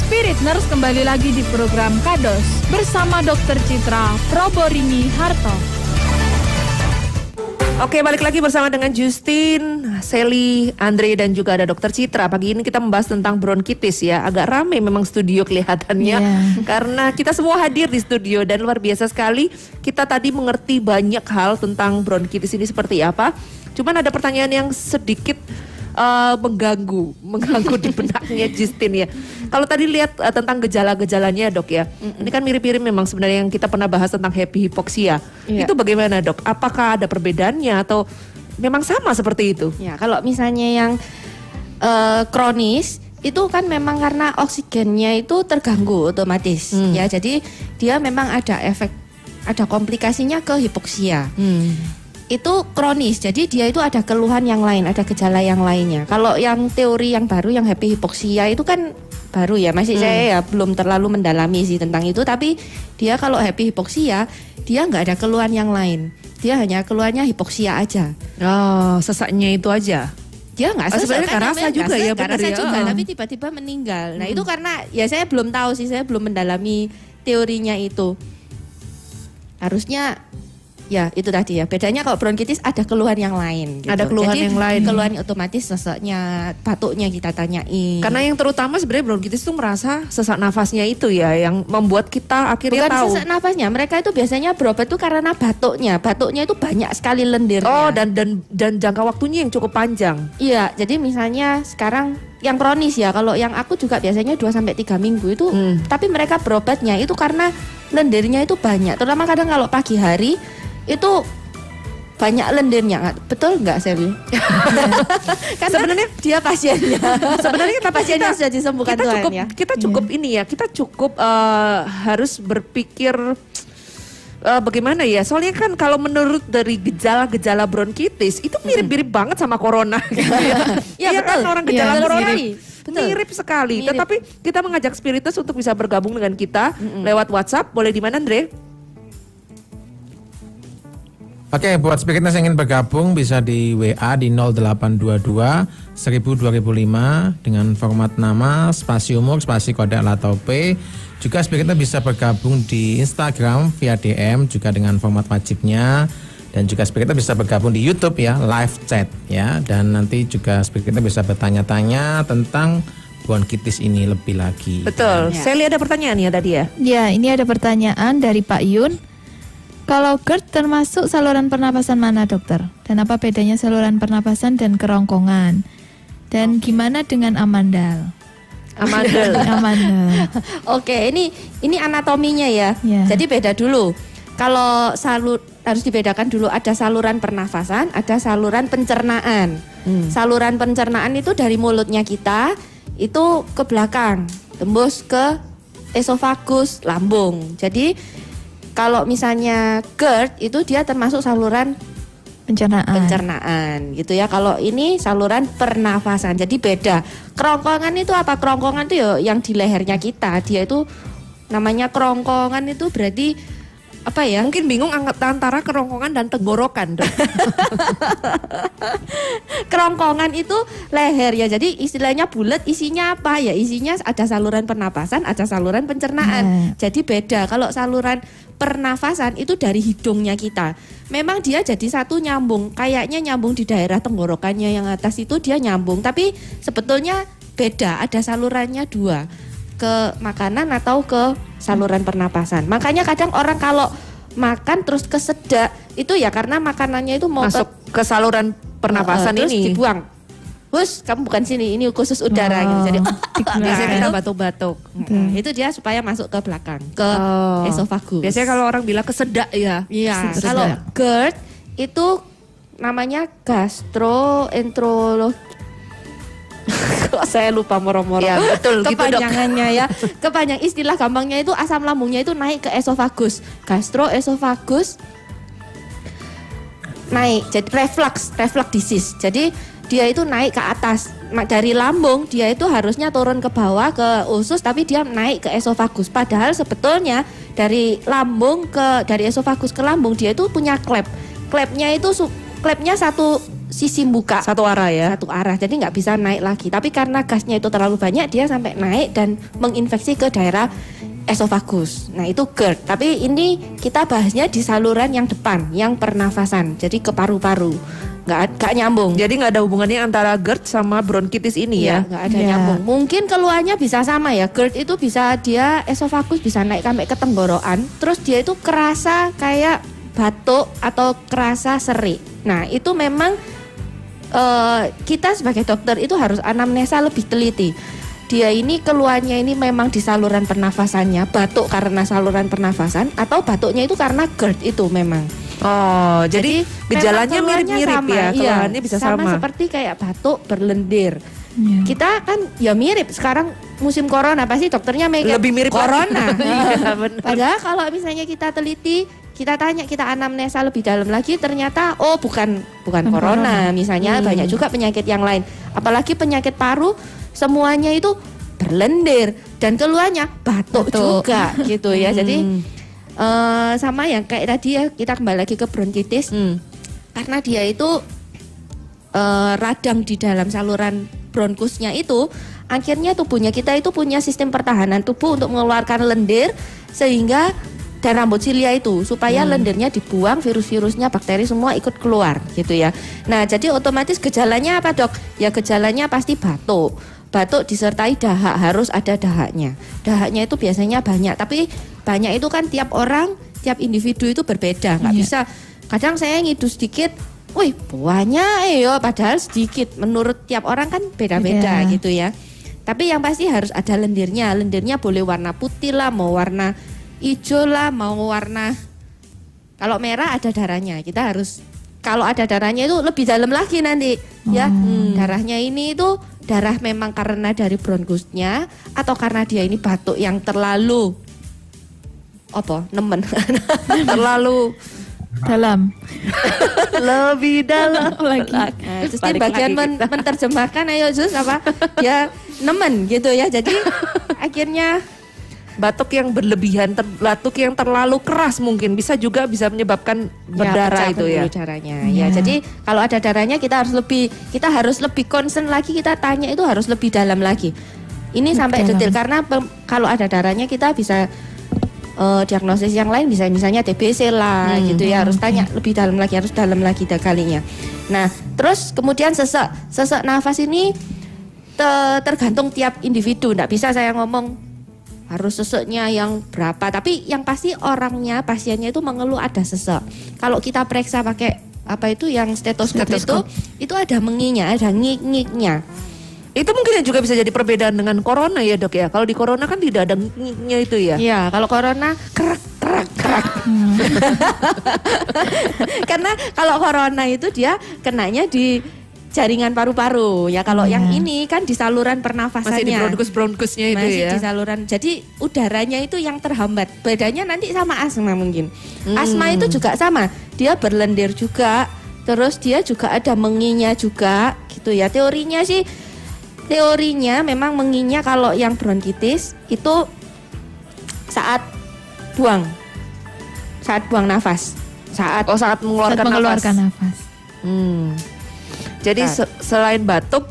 Speaker 5: Spirit
Speaker 3: Nurse kembali lagi di program Kados bersama Dr. Citra Proborini Harto.
Speaker 2: Oke, balik lagi bersama dengan Justin, Sally, Andre dan juga ada Dokter Citra. Pagi ini kita membahas tentang bronkitis ya. Agak rame memang studio kelihatannya
Speaker 3: Iya.
Speaker 2: karena kita semua hadir di studio dan luar biasa sekali. Kita tadi mengerti banyak hal tentang bronkitis ini seperti apa. Cuman ada pertanyaan yang sedikit eh, mengganggu, mengganggu di benaknya Justin ya. Kalau tadi lihat eh, tentang gejala-gejalanya dok ya, ini kan mirip-mirip memang sebenarnya yang kita pernah bahas tentang happy hypoxia.
Speaker 6: Iya.
Speaker 2: Itu bagaimana dok? Apakah ada perbedaannya atau memang sama seperti itu?
Speaker 6: Ya, kalau misalnya yang eh, kronis itu kan memang karena oksigennya itu terganggu otomatis
Speaker 2: Hmm.
Speaker 6: ya. Jadi dia memang ada efek ada komplikasinya ke hipoksia. Itu kronis. Jadi dia itu ada keluhan yang lain, ada gejala yang lainnya. Kalau yang teori yang baru yang happy hipoksia itu kan baru ya. Masih saya ya belum terlalu mendalami sih tentang itu, tapi dia kalau happy hipoksia dia nggak ada keluhan yang lain. Dia hanya keluhannya hipoksia aja
Speaker 2: Oh, sesaknya itu aja.
Speaker 6: dia nggak
Speaker 2: Ah,
Speaker 6: sesak
Speaker 2: sebenarnya
Speaker 6: kan
Speaker 2: rasa juga ya,
Speaker 6: rasa
Speaker 2: ya.
Speaker 6: juga tapi tiba-tiba meninggal nah itu karena ya saya belum tahu sih saya belum mendalami teorinya itu harusnya ya itu tadi ya bedanya kalau bronkitis ada keluhan yang lain gitu.
Speaker 2: Ada keluhan
Speaker 6: Jadi,
Speaker 2: yang lain.
Speaker 6: keluhan otomatis seseknya batuknya kita tanyain
Speaker 2: Karena yang terutama sebenarnya bronkitis itu merasa sesak nafasnya itu ya yang membuat kita akhirnya
Speaker 6: bukan
Speaker 2: tahu.
Speaker 6: sesak nafasnya mereka itu biasanya berobat itu karena batuknya batuknya itu banyak sekali lendirnya
Speaker 2: Oh, dan dan dan jangka waktunya yang cukup panjang.
Speaker 6: Iya, jadi misalnya sekarang yang kronis ya, kalau yang aku juga biasanya 2 sampai 3 minggu itu
Speaker 2: Hmm.
Speaker 6: tapi mereka berobatnya itu karena lendirnya itu banyak. Terutama kadang kalau pagi hari itu banyak lendirnya. Betul nggak Sally? Karena
Speaker 2: Sebenarnya-
Speaker 6: dia pasiennya.
Speaker 2: Sebenarnya tapi
Speaker 6: pasiennya
Speaker 2: kita-
Speaker 6: sudah disembuhkan
Speaker 2: kita
Speaker 6: Tuhan
Speaker 2: cukup
Speaker 6: ya.
Speaker 2: kita cukup ini ya kita cukup eh, harus berpikir eh, bagaimana ya soalnya kan kalau menurut dari gejala-gejala bronkitis itu mirip-mirip banget sama corona gitu ya.
Speaker 6: Iya,
Speaker 2: Iya kan orang
Speaker 6: Iya,
Speaker 2: gejala
Speaker 6: betul
Speaker 2: corona
Speaker 6: sekali. Betul.
Speaker 2: mirip sekali
Speaker 6: Mirip.
Speaker 2: tetapi kita mengajak spiritus untuk bisa bergabung dengan kita lewat WhatsApp boleh di mana Andre
Speaker 1: Oke, buat Spiritness yang ingin bergabung bisa di WA di 0822 1000 2005 dengan format nama, spasi umur, spasi kode alat atau P. Juga Spiritness bisa bergabung di Instagram via DM juga dengan format wajibnya dan juga Spiritness bisa bergabung di YouTube ya, live chat ya dan nanti juga Spiritness bisa bertanya-tanya tentang bronkitis ini lebih lagi.
Speaker 2: betul
Speaker 6: Ya.
Speaker 2: saya lihat ada pertanyaan ya tadi ya
Speaker 3: Ya, ini ada pertanyaan dari Pak Yun. Kalau GERD termasuk saluran pernapasan mana dokter? Dan apa bedanya saluran pernapasan dan kerongkongan? Dan gimana dengan amandal?
Speaker 2: Amandel
Speaker 3: Amandal.
Speaker 6: Oke, ini ini anatominya ya.
Speaker 3: Ya.
Speaker 6: Jadi beda dulu. Kalau salur harus dibedakan dulu ada saluran pernafasan, ada saluran pencernaan. Saluran pencernaan itu dari mulutnya kita itu ke belakang, tembus ke esofagus, lambung. Jadi kalau misalnya GERD itu dia termasuk saluran
Speaker 3: Pencernaan.
Speaker 6: pencernaan gitu ya. Kalau ini saluran pernafasan. Jadi beda. Kerongkongan itu apa? Kerongkongan itu ya yang di lehernya kita. Dia itu namanya kerongkongan itu berarti apa ya?
Speaker 2: mungkin bingung angkat antara kerongkongan dan tenggorokan.
Speaker 6: Kerongkongan itu leher ya. Jadi istilahnya bulat isinya apa ya? Isinya ada saluran pernapasan, ada saluran pencernaan.
Speaker 3: Nah.
Speaker 6: Jadi beda. Kalau saluran pernafasan itu dari hidungnya kita. Memang dia jadi satu nyambung. Kayaknya nyambung di daerah tenggorokannya yang atas itu dia nyambung. Tapi sebetulnya beda. Ada salurannya dua. Ke makanan atau ke saluran pernapasan. Makanya kadang orang kalau makan terus kesedak itu ya karena makanannya itu mau ke
Speaker 2: masuk ke saluran pernapasan
Speaker 6: Uh, terus
Speaker 2: ini.
Speaker 6: dibuang. Hus, kamu bukan sini, ini khusus udara gitu. Jadi
Speaker 2: Biasanya kita
Speaker 6: itu,
Speaker 2: batuk-batuk.
Speaker 6: Mm, itu dia supaya masuk ke belakang, ke
Speaker 2: Oh.
Speaker 6: esofagus.
Speaker 2: Biasanya kalau orang bilang kesedak ya.
Speaker 6: Iya, kalau GERD itu namanya gastroenterologi. Kok saya lupa moro-moro.
Speaker 2: Ya, betul, gitu, Dok.
Speaker 6: Kepanjangannya ya. Kepanjang istilah gampangnya itu asam lambungnya itu naik ke esofagus. Gastroesofagus naik jadi reflux reflux disease jadi dia itu naik ke atas dari lambung dia itu harusnya turun ke bawah ke usus tapi dia naik ke esofagus padahal sebetulnya dari lambung ke dari esofagus ke lambung dia itu punya klep klepnya itu klepnya satu sisi buka
Speaker 2: Satu arah ya.
Speaker 6: satu arah jadi nggak bisa naik lagi tapi karena gasnya itu terlalu banyak dia sampai naik dan menginfeksi ke daerah esofagus nah itu GERD tapi ini kita bahasnya di saluran yang depan yang pernafasan jadi ke paru-paru nggak nggak nyambung
Speaker 2: Jadi nggak ada hubungannya antara GERD sama bronkitis ini
Speaker 6: Iya,
Speaker 2: ya.
Speaker 6: nggak ada
Speaker 3: Iya.
Speaker 6: nyambung. Mungkin keluarnya bisa sama ya. GERD itu bisa dia esofagus bisa naik sampai ke tenggorokan, terus dia itu kerasa kayak batuk atau kerasa seri. Nah, itu memang eh, kita sebagai dokter itu harus anamnesa lebih teliti. Dia ini keluarnya ini memang di saluran pernafasannya, batuk karena saluran pernafasan atau batuknya itu karena GERD itu memang.
Speaker 2: Oh, jadi, gejalanya
Speaker 6: memang keluarnya
Speaker 2: mirip-mirip
Speaker 6: sama,
Speaker 2: ya,
Speaker 6: iya.
Speaker 2: keluhannya bisa sama.
Speaker 6: seperti kayak batuk berlendir.
Speaker 3: Iya.
Speaker 6: Kita kan ya mirip sekarang musim corona pasti dokternya megang
Speaker 2: Lebih mirip
Speaker 6: corona.
Speaker 2: Iya, benar.
Speaker 6: Padahal kalau misalnya kita teliti, kita tanya, kita anamnesa lebih dalam lagi ternyata oh bukan bukan corona,
Speaker 3: corona.
Speaker 6: misalnya
Speaker 2: Hmm.
Speaker 6: banyak juga penyakit yang lain. Apalagi penyakit paru semuanya itu berlendir dan keluarnya batuk,
Speaker 3: Batuk.
Speaker 6: juga gitu ya. Jadi
Speaker 2: Hmm.
Speaker 6: eh, sama yang kayak tadi ya kita kembali lagi ke bronkitis
Speaker 2: Hmm.
Speaker 6: karena dia itu eh, radang di dalam saluran bronkusnya itu akhirnya tubuhnya kita itu punya sistem pertahanan tubuh untuk mengeluarkan lendir sehingga dan rambut silia itu supaya lendirnya dibuang virus-virusnya bakteri semua ikut keluar gitu ya. Nah jadi otomatis gejalanya apa dok? Ya gejalanya pasti batuk. Batuk disertai dahak harus ada dahaknya. Dahaknya itu biasanya banyak tapi banyak itu kan tiap orang tiap individu itu berbeda nggak
Speaker 3: Iya.
Speaker 6: bisa kadang saya ngidu sedikit wih banyak ya padahal sedikit menurut tiap orang kan beda-beda
Speaker 3: Iya.
Speaker 6: gitu ya tapi yang pasti harus ada lendirnya lendirnya boleh warna putih lah mau warna hijau lah mau warna kalau merah ada darahnya kita harus kalau ada darahnya itu lebih dalam lagi nanti ya
Speaker 3: Hmm.
Speaker 6: darahnya ini itu darah memang karena dari bronkusnya atau karena dia ini batuk yang terlalu apa nemen terlalu
Speaker 3: Dalam.
Speaker 2: Lebih dalam
Speaker 3: Lagi.
Speaker 6: Nah, terus di bagian men-
Speaker 2: kita.
Speaker 6: menerjemahkan ayo Zus apa dia nemen gitu ya jadi akhirnya
Speaker 2: batuk yang berlebihan, ter- batuk yang terlalu keras mungkin bisa juga bisa menyebabkan berdarah
Speaker 6: pecah
Speaker 2: itu ya.
Speaker 6: darahnya
Speaker 3: Iya.
Speaker 6: ya jadi kalau ada darahnya kita harus lebih kita harus lebih concern lagi kita tanya itu harus lebih dalam lagi ini
Speaker 3: Lebih
Speaker 6: sampai
Speaker 3: dalam.
Speaker 6: detail karena pem- kalau ada darahnya kita bisa eh, diagnosis yang lain bisa misalnya TBC lah
Speaker 2: Hmm.
Speaker 6: gitu ya harus
Speaker 3: Oke.
Speaker 6: tanya lebih dalam lagi harus dalam lagi dah kalinya nah terus kemudian sesek sesek nafas ini te- tergantung tiap individu nggak bisa saya ngomong harus seseknya yang berapa tapi yang pasti orangnya pasiennya itu mengeluh ada sesek kalau kita periksa pakai apa itu yang stetoskop,
Speaker 2: Stetoskop.
Speaker 6: itu itu ada menginya ada ngik-ngiknya
Speaker 2: Itu mungkin juga bisa jadi perbedaan dengan corona ya dok ya. Kalau di corona kan tidak ada ngiknya itu ya.
Speaker 6: Iya, kalau corona kerak kerak kerak. Karena kalau corona itu dia kenanya di jaringan paru-paru. Ya kalau yang
Speaker 3: Iya.
Speaker 6: ini kan di saluran pernafasannya.
Speaker 2: Masih di bronkus bronkusnya itu
Speaker 6: Masih
Speaker 2: ya.
Speaker 6: di saluran. Jadi udaranya itu yang terhambat. Bedanya nanti sama asma mungkin.
Speaker 2: Hmm.
Speaker 6: Asma itu juga sama. Dia berlendir juga. Terus dia juga ada menginya juga gitu ya. Teorinya sih teorinya memang menginya kalau yang bronkitis itu saat buang. Saat buang nafas. Saat
Speaker 2: Oh saat mengeluarkan,
Speaker 3: Saat mengeluarkan
Speaker 2: nafas.
Speaker 3: nafas.
Speaker 2: Hmm. Jadi se- selain batuk,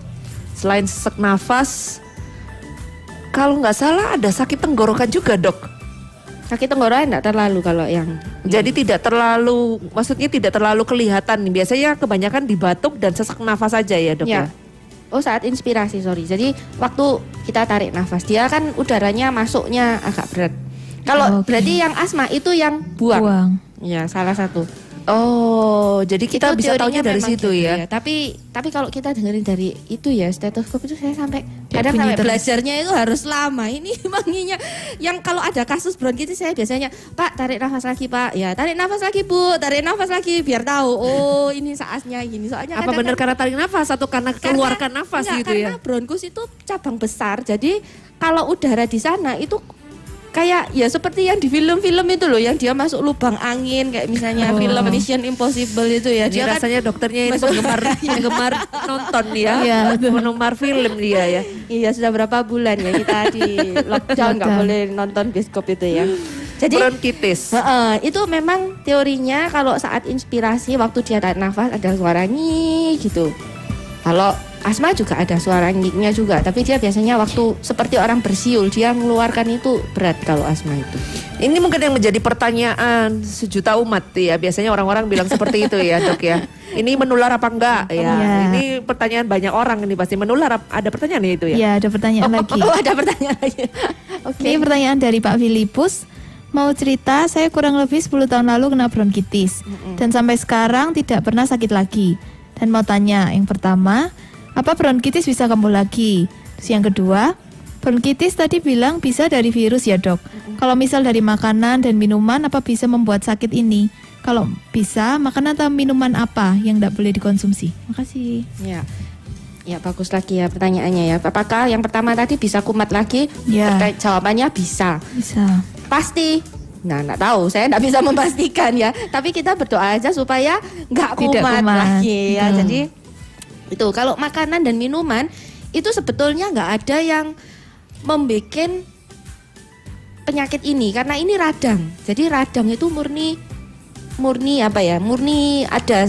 Speaker 2: selain sesak nafas, kalau nggak salah ada sakit tenggorokan juga dok.
Speaker 6: sakit tenggorokan enggak terlalu kalau yang
Speaker 2: Jadi tidak terlalu, maksudnya tidak terlalu kelihatan. nih. Biasanya kebanyakan di batuk dan sesak nafas saja ya dok ya.
Speaker 6: Ya. Oh saat inspirasi sorry. Jadi waktu kita tarik nafas dia kan udaranya masuknya agak berat. Kalau
Speaker 3: Oke.
Speaker 6: berarti yang asma itu yang buang.
Speaker 3: Buang.
Speaker 6: Ya salah satu.
Speaker 2: Oh, jadi kita
Speaker 6: Itu
Speaker 2: bisa tahunya dari situ
Speaker 6: gitu
Speaker 2: ya.
Speaker 6: Tapi tapi kalau kita dengerin dari itu ya stetoskop itu saya sampai
Speaker 3: Dia
Speaker 6: kadang sampai
Speaker 3: terus.
Speaker 6: belajarnya itu harus lama. Ini manginya yang kalau ada kasus bronkitis saya biasanya Pak tarik nafas lagi Pak. Ya tarik nafas lagi Bu. Tarik nafas lagi biar tahu. Oh ini saatnya gini. Soalnya
Speaker 2: Apa benar karena tarik nafas atau karena
Speaker 6: Karena-
Speaker 2: keluarkan nafas
Speaker 6: enggak,
Speaker 2: gitu
Speaker 6: karena
Speaker 2: ya?
Speaker 6: bronkus itu cabang besar. Jadi kalau udara di sana itu kayak ya seperti yang di film-film itu loh yang dia masuk lubang angin kayak misalnya
Speaker 3: Oh.
Speaker 6: film Mission Impossible itu ya. Dia kan
Speaker 2: rasanya dokternya ini
Speaker 6: masuk-
Speaker 2: penggemar penggemar nonton ya,
Speaker 3: Iya,
Speaker 2: penggemar film dia ya.
Speaker 6: Iya sudah berapa bulan ya kita di lockdown nggak boleh nonton bioskop itu ya. Jadi
Speaker 2: Bronkitis.
Speaker 6: Heeh, itu memang teorinya kalau saat inspirasi waktu dia tarik nafas ada suara nyih gitu. Kalau asma juga ada suara nyiknya juga, tapi dia biasanya waktu seperti orang bersiul dia mengeluarkan itu berat kalau asma itu.
Speaker 2: Ini mungkin yang menjadi pertanyaan sejuta umat ya. Biasanya orang-orang bilang seperti itu ya, Dok ya. Ini menular apa enggak ya?
Speaker 3: Iya.
Speaker 2: Ini pertanyaan banyak orang ini pasti menular. Ada pertanyaan itu ya?
Speaker 3: Ya, ada pertanyaan lagi.
Speaker 6: Oh, ada pertanyaan lagi. Oke.
Speaker 3: Ini pertanyaan dari Pak Filipus. Mau cerita, saya kurang lebih 10 tahun lalu kena bronkitis. Dan sampai sekarang tidak pernah sakit lagi. Dan mau tanya, yang pertama, apa bronkitis bisa kambuh lagi? Terus yang kedua, bronkitis tadi bilang bisa dari virus ya dok. Kalau misal dari makanan dan minuman, apa bisa membuat sakit ini? Kalau bisa, makanan atau minuman apa yang tidak boleh dikonsumsi? Makasih.
Speaker 6: Ya. Ya bagus lagi ya pertanyaannya ya. Apakah yang pertama tadi bisa kumat lagi?
Speaker 3: Ya.
Speaker 6: Perta- Jawabannya bisa.
Speaker 3: Bisa.
Speaker 6: Pasti. Nah, nggak tahu, saya nggak bisa memastikan ya. Tapi kita berdoa aja supaya nggak kumat,
Speaker 3: kumat.
Speaker 6: lagi ya. Jadi itu kalau makanan dan minuman itu sebetulnya nggak ada yang membuat penyakit ini karena ini radang. Jadi radang itu murni murni apa ya? Murni ada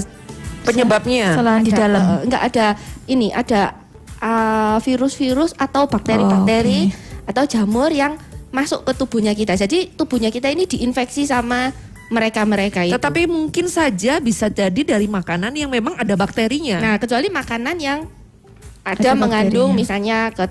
Speaker 2: Penyebabnya.
Speaker 3: Kesalahan di
Speaker 6: ada,
Speaker 3: dalam.
Speaker 6: eh, nggak ada ini ada uh, virus-virus atau bakteri-bakteri
Speaker 3: Oh,
Speaker 6: atau jamur yang masuk ke tubuhnya kita. Jadi tubuhnya kita ini diinfeksi sama mereka-mereka itu.
Speaker 2: Tetapi mungkin saja bisa jadi dari makanan yang memang ada bakterinya.
Speaker 6: nah, kecuali makanan yang ada,
Speaker 3: Ada
Speaker 6: mengandung
Speaker 3: bakterinya.
Speaker 6: misalnya ke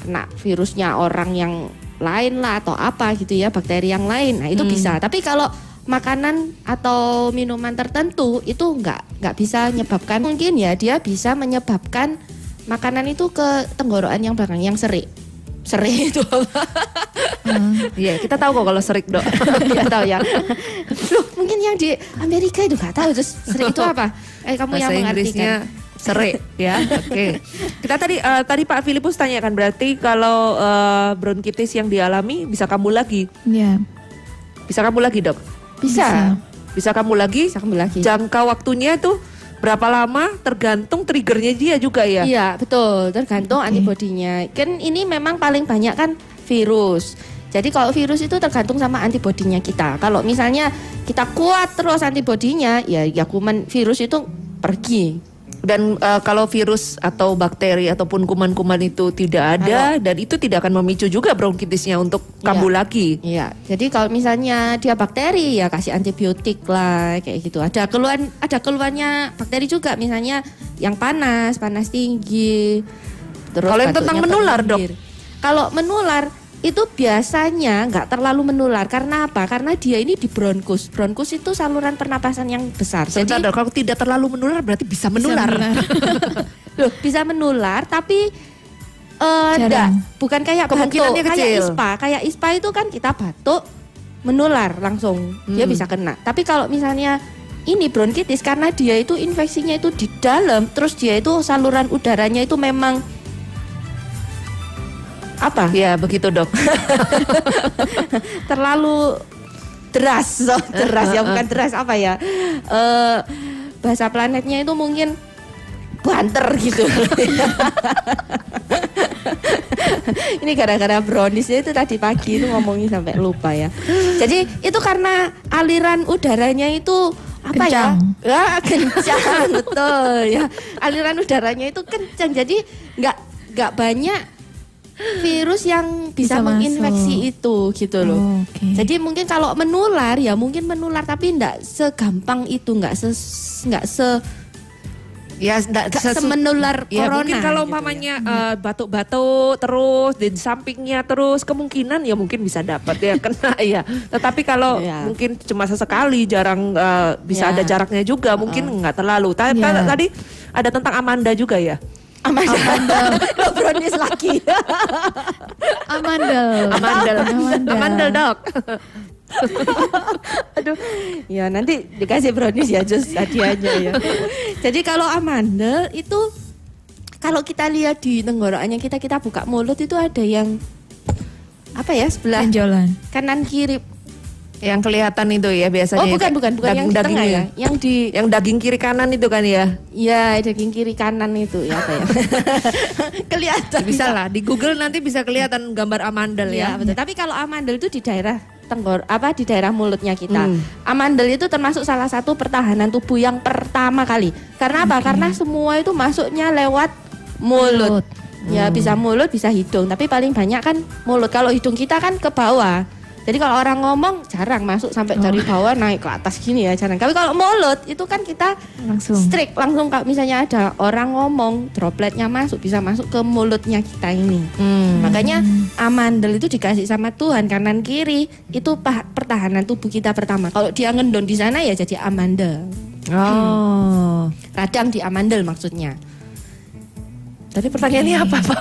Speaker 6: kena virusnya orang yang lain lah atau apa gitu ya, bakteri yang lain. Nah, itu
Speaker 2: Hmm.
Speaker 6: bisa. Tapi kalau makanan atau minuman tertentu itu nggak nggak bisa menyebabkan mungkin ya dia bisa menyebabkan makanan itu ke tenggorokan yang belakang yang serik serik itu apa
Speaker 2: Iya, kita tahu kok kalau serik, Dok.
Speaker 6: ya tahu ya Loh, mungkin yang di Amerika itu nggak tahu terus serik itu apa eh kamu yang
Speaker 2: Bahasa
Speaker 6: mengartikan
Speaker 2: Inggrisnya serik ya. Oke. Kita tadi eh, tadi Pak Filipus tanyakan berarti kalau eh, bronkitis yang dialami bisa kambuh lagi.
Speaker 3: Ya.
Speaker 2: Bisa kambuh lagi, Dok?
Speaker 6: bisa
Speaker 2: Bisa kambuh lagi?
Speaker 6: bisa kembali lagi
Speaker 2: Jangka waktunya itu berapa lama tergantung triggernya dia juga ya.
Speaker 6: Iya betul tergantung antibodinya. Kan ini memang paling banyak kan virus. Jadi kalau virus itu tergantung sama antibodinya kita. Kalau misalnya kita kuat terus antibodinya, ya ya kuman virus itu pergi.
Speaker 2: Dan eh, kalau virus atau bakteri ataupun kuman-kuman itu tidak ada dan itu tidak akan memicu juga bronkitisnya untuk kambuh lagi.
Speaker 6: Iya. Jadi kalau misalnya dia bakteri ya kasih antibiotik lah kayak gitu. Ada keluhan ada keluhannya bakteri juga misalnya yang panas, panas tinggi. Terus
Speaker 2: Kalau yang tentang menular, Dok?
Speaker 6: Kalau menular itu biasanya nggak terlalu menular karena apa? Karena dia ini di bronkus. Bronkus itu saluran pernapasan yang besar.
Speaker 2: Sebentar,
Speaker 6: Jadi
Speaker 2: kalau tidak terlalu menular berarti bisa menular.
Speaker 6: loh bisa menular tapi eh enggak, bukan kayak batuk,
Speaker 2: Kemungkinannya
Speaker 6: kayak
Speaker 2: kecil.
Speaker 6: ispa. Kayak ispa itu kan kita batuk menular langsung, dia
Speaker 2: Hmm.
Speaker 6: bisa kena. Tapi kalau misalnya ini bronkitis karena dia itu infeksinya itu di dalam, terus dia itu saluran udaranya itu memang apa?
Speaker 2: Ya, begitu, Dok.
Speaker 6: terlalu deras, so, deras ya bukan deras apa ya? Eh bahasa planetnya itu mungkin banter gitu. Ini gara-gara browniesnya itu tadi pagi itu ngomongin sampai lupa ya. Jadi itu karena aliran udaranya itu apa
Speaker 3: Kencang.
Speaker 6: ya? Ya kencang betul ya. Aliran udaranya itu kencang. Jadi nggak nggak banyak virus yang bisa,
Speaker 3: Bisa
Speaker 6: menginfeksi
Speaker 3: masuk.
Speaker 6: itu gitu loh.
Speaker 3: Oh, oke.
Speaker 6: Jadi mungkin kalau menular ya mungkin menular tapi enggak segampang itu, enggak se enggak se
Speaker 2: Ya, enggak
Speaker 6: enggak semenular
Speaker 2: Ya
Speaker 6: corona.
Speaker 2: mungkin kalau
Speaker 6: gitu ya.
Speaker 2: umpamanya eh, batuk-batuk terus di sampingnya terus kemungkinan ya mungkin bisa dapat ya kena ya. Tetapi kalau
Speaker 6: Ya.
Speaker 2: mungkin cuma sesekali jarang eh, bisa
Speaker 6: Ya.
Speaker 2: ada jaraknya juga mungkin nggak terlalu. Ta-
Speaker 3: Ya.
Speaker 2: ta- Tadi ada tentang Amanda juga ya.
Speaker 6: Amanda. Lo brownies lagi.
Speaker 3: Amandel.
Speaker 2: Amandel.
Speaker 3: Amandel.
Speaker 2: Amandel dok.
Speaker 6: Aduh. Ya nanti dikasih brownies ya Jus hadiahnya ya. Jadi kalau amandel itu kalau kita lihat di tenggorokannya kita kita buka mulut itu ada yang apa ya sebelah
Speaker 3: Benjolan.
Speaker 6: kanan kiri.
Speaker 2: Yang kelihatan itu ya biasanya.
Speaker 6: Oh bukan bukan bukan yang di tengah ya. Yang di
Speaker 2: Yang daging kiri kanan itu kan ya.
Speaker 6: ya daging kiri kanan itu ya apa ya. Kelihatan.
Speaker 2: Bisa lah di Google nanti bisa kelihatan gambar amandel
Speaker 6: Ya,
Speaker 2: ya.
Speaker 6: betul. Tapi kalau amandel itu di daerah tenggor apa di daerah mulutnya kita.
Speaker 2: Hmm.
Speaker 6: Amandel itu termasuk salah satu pertahanan tubuh yang pertama kali. Karena apa? Karena semua itu masuknya lewat mulut.
Speaker 3: Mulut.
Speaker 6: Ya bisa mulut, bisa hidung, tapi paling banyak kan mulut. Kalau hidung kita kan ke bawah. Jadi kalau orang ngomong jarang masuk sampai dari bawah naik ke atas gini ya jarang. Tapi kalau mulut itu kan kita
Speaker 3: Langsung.
Speaker 6: strict langsung kalau misalnya ada orang ngomong dropletnya masuk bisa masuk ke mulutnya kita ini.
Speaker 2: Hmm.
Speaker 6: Makanya amandel itu dikasih sama Tuhan kanan kiri itu pertahanan tubuh kita pertama. Kalau dia ngendon di sana ya jadi amandel.
Speaker 2: Oh.
Speaker 6: Radang di amandel maksudnya.
Speaker 2: Tadi pertanyaannya apa Pak?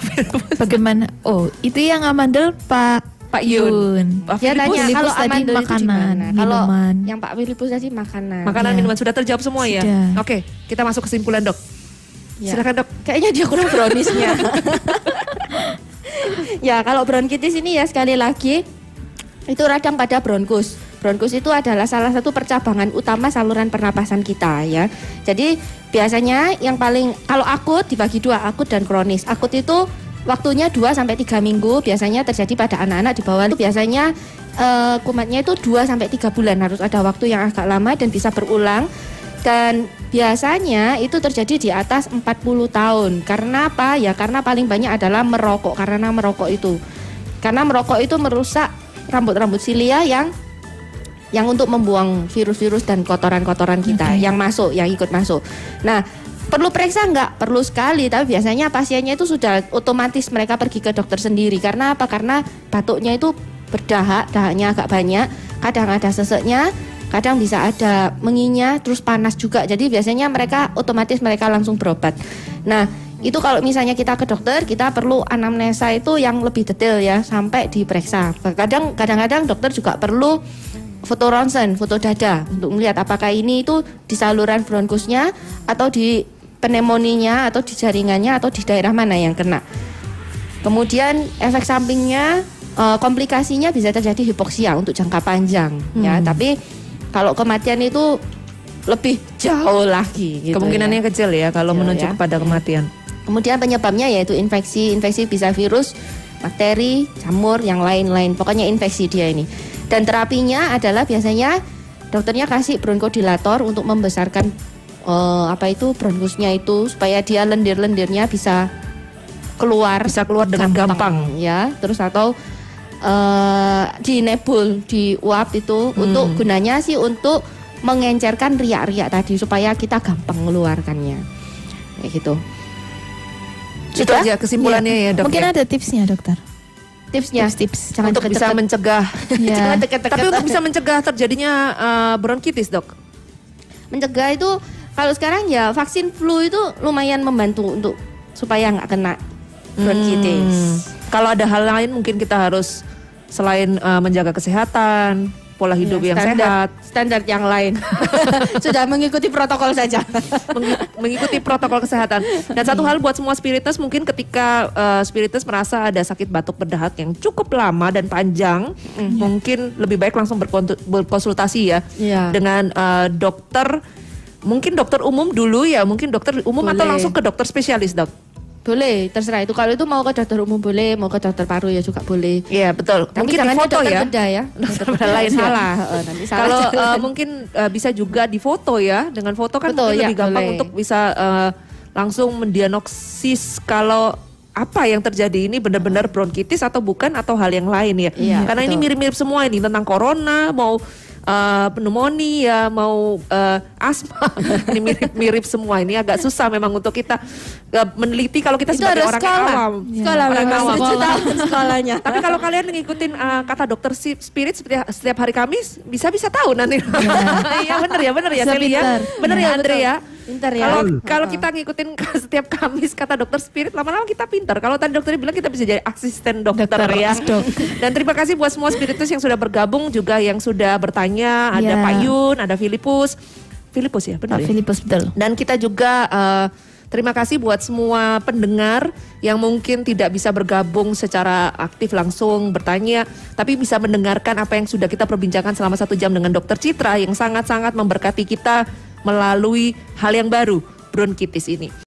Speaker 3: Bagaimana? Oh, itu yang amandel Pak
Speaker 2: Pak Yun. Pak Filipus,
Speaker 6: tanya kalau
Speaker 3: tadi makanan?
Speaker 6: Kalau yang Pak Filipus tadi makanan.
Speaker 2: Makanan
Speaker 3: Ya.
Speaker 2: minuman sudah terjawab semua ya?
Speaker 3: Sudah.
Speaker 2: Oke, kita masuk kesimpulan dok.
Speaker 6: Ya.
Speaker 2: Silakan dok.
Speaker 6: Kayaknya dia kurang browniesnya. ya kalau bronkitis ini ya sekali lagi itu radang pada bronkus. Bronkus itu adalah salah satu percabangan utama saluran pernapasan kita ya. Jadi biasanya yang paling kalau akut dibagi dua akut dan kronis. Akut itu waktunya 2 sampai 3 minggu biasanya terjadi pada anak-anak di bawah itu biasanya eh, kumatnya itu 2 sampai 3 bulan harus ada waktu yang agak lama dan bisa berulang dan biasanya itu terjadi di atas 40 tahun. Karena apa? Ya karena paling banyak adalah merokok karena merokok itu. Karena merokok itu merusak rambut-rambut silia yang yang untuk membuang virus-virus dan kotoran-kotoran kita
Speaker 3: Oke.
Speaker 6: yang masuk, yang ikut masuk. Nah, perlu periksa nggak? Perlu sekali, tapi biasanya pasiennya itu sudah otomatis mereka pergi ke dokter sendiri. Karena apa? Karena batuknya itu berdahak, dahaknya agak banyak, kadang ada seseknya, kadang bisa ada menginya, terus panas juga. Jadi biasanya mereka otomatis mereka langsung berobat. Nah, itu kalau misalnya kita ke dokter, kita perlu anamnesa itu yang lebih detail ya, sampai diperiksa. Kadang kadang-kadang dokter juga perlu foto ronsen, foto dada untuk melihat apakah ini itu di saluran bronkusnya atau di pneumonia atau di jaringannya atau di daerah mana yang kena. Kemudian efek sampingnya eh, komplikasinya bisa terjadi hipoksia untuk jangka panjang ya, tapi kalau kematian itu lebih jauh lagi gitu
Speaker 2: Kemungkinannya
Speaker 6: ya.
Speaker 2: kecil ya kalau
Speaker 6: Kecil
Speaker 2: menuju
Speaker 6: ya.
Speaker 2: kepada kematian.
Speaker 6: Kemudian penyebabnya yaitu infeksi, infeksi bisa virus, bakteri, jamur, yang lain-lain. Pokoknya infeksi dia ini. Dan terapinya adalah biasanya dokternya kasih bronkodilator untuk membesarkan eh, apa itu bronkusnya itu supaya dia lendir-lendirnya bisa keluar
Speaker 2: Bisa keluar dengan gampang.
Speaker 6: ya. Terus atau eh di nebul, di uap itu
Speaker 2: Hmm.
Speaker 6: untuk gunanya sih untuk mengencerkan riak-riak tadi supaya kita gampang mengeluarkannya. Kayak gitu.
Speaker 2: Itu
Speaker 6: Sudah?
Speaker 2: aja kesimpulannya ya dok.
Speaker 3: Mungkin
Speaker 2: ya?
Speaker 3: ada tipsnya dokter.
Speaker 6: tipsnya
Speaker 3: Tips-tips.
Speaker 6: jangan
Speaker 2: untuk bisa
Speaker 6: deket-deket.
Speaker 2: mencegah.
Speaker 3: Ya.
Speaker 6: Jangan deket-deket.
Speaker 2: Tapi untuk bisa mencegah terjadinya eh, bronkitis dok.
Speaker 6: mencegah itu kalau sekarang ya vaksin flu itu lumayan membantu untuk supaya nggak kena bronkitis.
Speaker 2: Hmm. Kalau ada hal lain mungkin kita harus selain eh, menjaga kesehatan, pola hidup
Speaker 6: Ya,
Speaker 2: yang
Speaker 6: standar,
Speaker 2: sehat,
Speaker 6: standar yang lain sudah mengikuti protokol saja.
Speaker 2: mengi- mengikuti protokol kesehatan. Dan satu hal buat semua spiritus mungkin ketika eh, spiritus merasa ada sakit batuk berdahak yang cukup lama dan panjang, mungkin lebih baik langsung berkonsultasi ya
Speaker 6: Iya.
Speaker 2: dengan eh, dokter. Mungkin dokter umum dulu ya, mungkin dokter umum atau
Speaker 6: Boleh.
Speaker 2: langsung ke dokter spesialis dok.
Speaker 6: boleh, terserah itu. Kalau itu mau ke dokter umum boleh, mau ke dokter paru ya juga boleh.
Speaker 2: Iya betul.
Speaker 6: Tapi
Speaker 2: mungkin
Speaker 6: jangan
Speaker 2: di foto ya.
Speaker 6: bedah ya.
Speaker 2: Dokter bedah lain ya.
Speaker 6: salah, heeh, nanti salah.
Speaker 2: Kalau eh, mungkin eh, bisa juga difoto ya, dengan foto kan
Speaker 6: Betul,
Speaker 2: mungkin
Speaker 6: ya,
Speaker 2: lebih gampang
Speaker 6: boleh.
Speaker 2: untuk bisa eh, langsung mendiagnosis kalau apa yang terjadi ini benar-benar bronkitis atau bukan atau hal yang lain ya.
Speaker 6: Iya,
Speaker 2: Karena ini
Speaker 6: betul.
Speaker 2: mirip-mirip semua ini tentang corona, mau eh, pneumonia, mau eh, asma, ini mirip-mirip semua. Ini agak susah memang untuk kita eh, meneliti kalau kita
Speaker 6: itu
Speaker 2: sebagai orang
Speaker 6: sekolah.
Speaker 2: awam.
Speaker 6: Sekolah
Speaker 2: Orang
Speaker 6: memang
Speaker 2: awam.
Speaker 6: tahun.
Speaker 2: Tapi kalau kalian ngikutin uh, kata dokter si- spirit setiap, setiap hari Kamis, bisa bisa tahu nanti. Iya bener ya, bener ya ya.
Speaker 3: pintar.
Speaker 2: Bener ya
Speaker 6: Iya,
Speaker 2: Andre
Speaker 6: betul.
Speaker 2: ya.
Speaker 6: Pintar ya.
Speaker 2: Kalau kalau kita ngikutin setiap Kamis kata dokter spirit, lama-lama kita pintar. Kalau tadi dokter bilang kita bisa jadi asisten dokter,
Speaker 3: Dokter,
Speaker 2: ya.
Speaker 3: dok.
Speaker 2: Dan terima kasih buat semua spiritus yang sudah bergabung juga yang sudah bertanya. Ada
Speaker 3: Iya.
Speaker 2: Pak Yun, ada Filipus. Filipus ya, benar
Speaker 3: Pak
Speaker 2: ya?
Speaker 3: Filipus betul.
Speaker 2: Dan kita juga eh, terima kasih buat semua pendengar yang mungkin tidak bisa bergabung secara aktif langsung bertanya, tapi bisa mendengarkan apa yang sudah kita perbincangkan selama satu jam dengan Dokter Citra yang sangat-sangat memberkati kita melalui hal yang baru, bronkitis ini.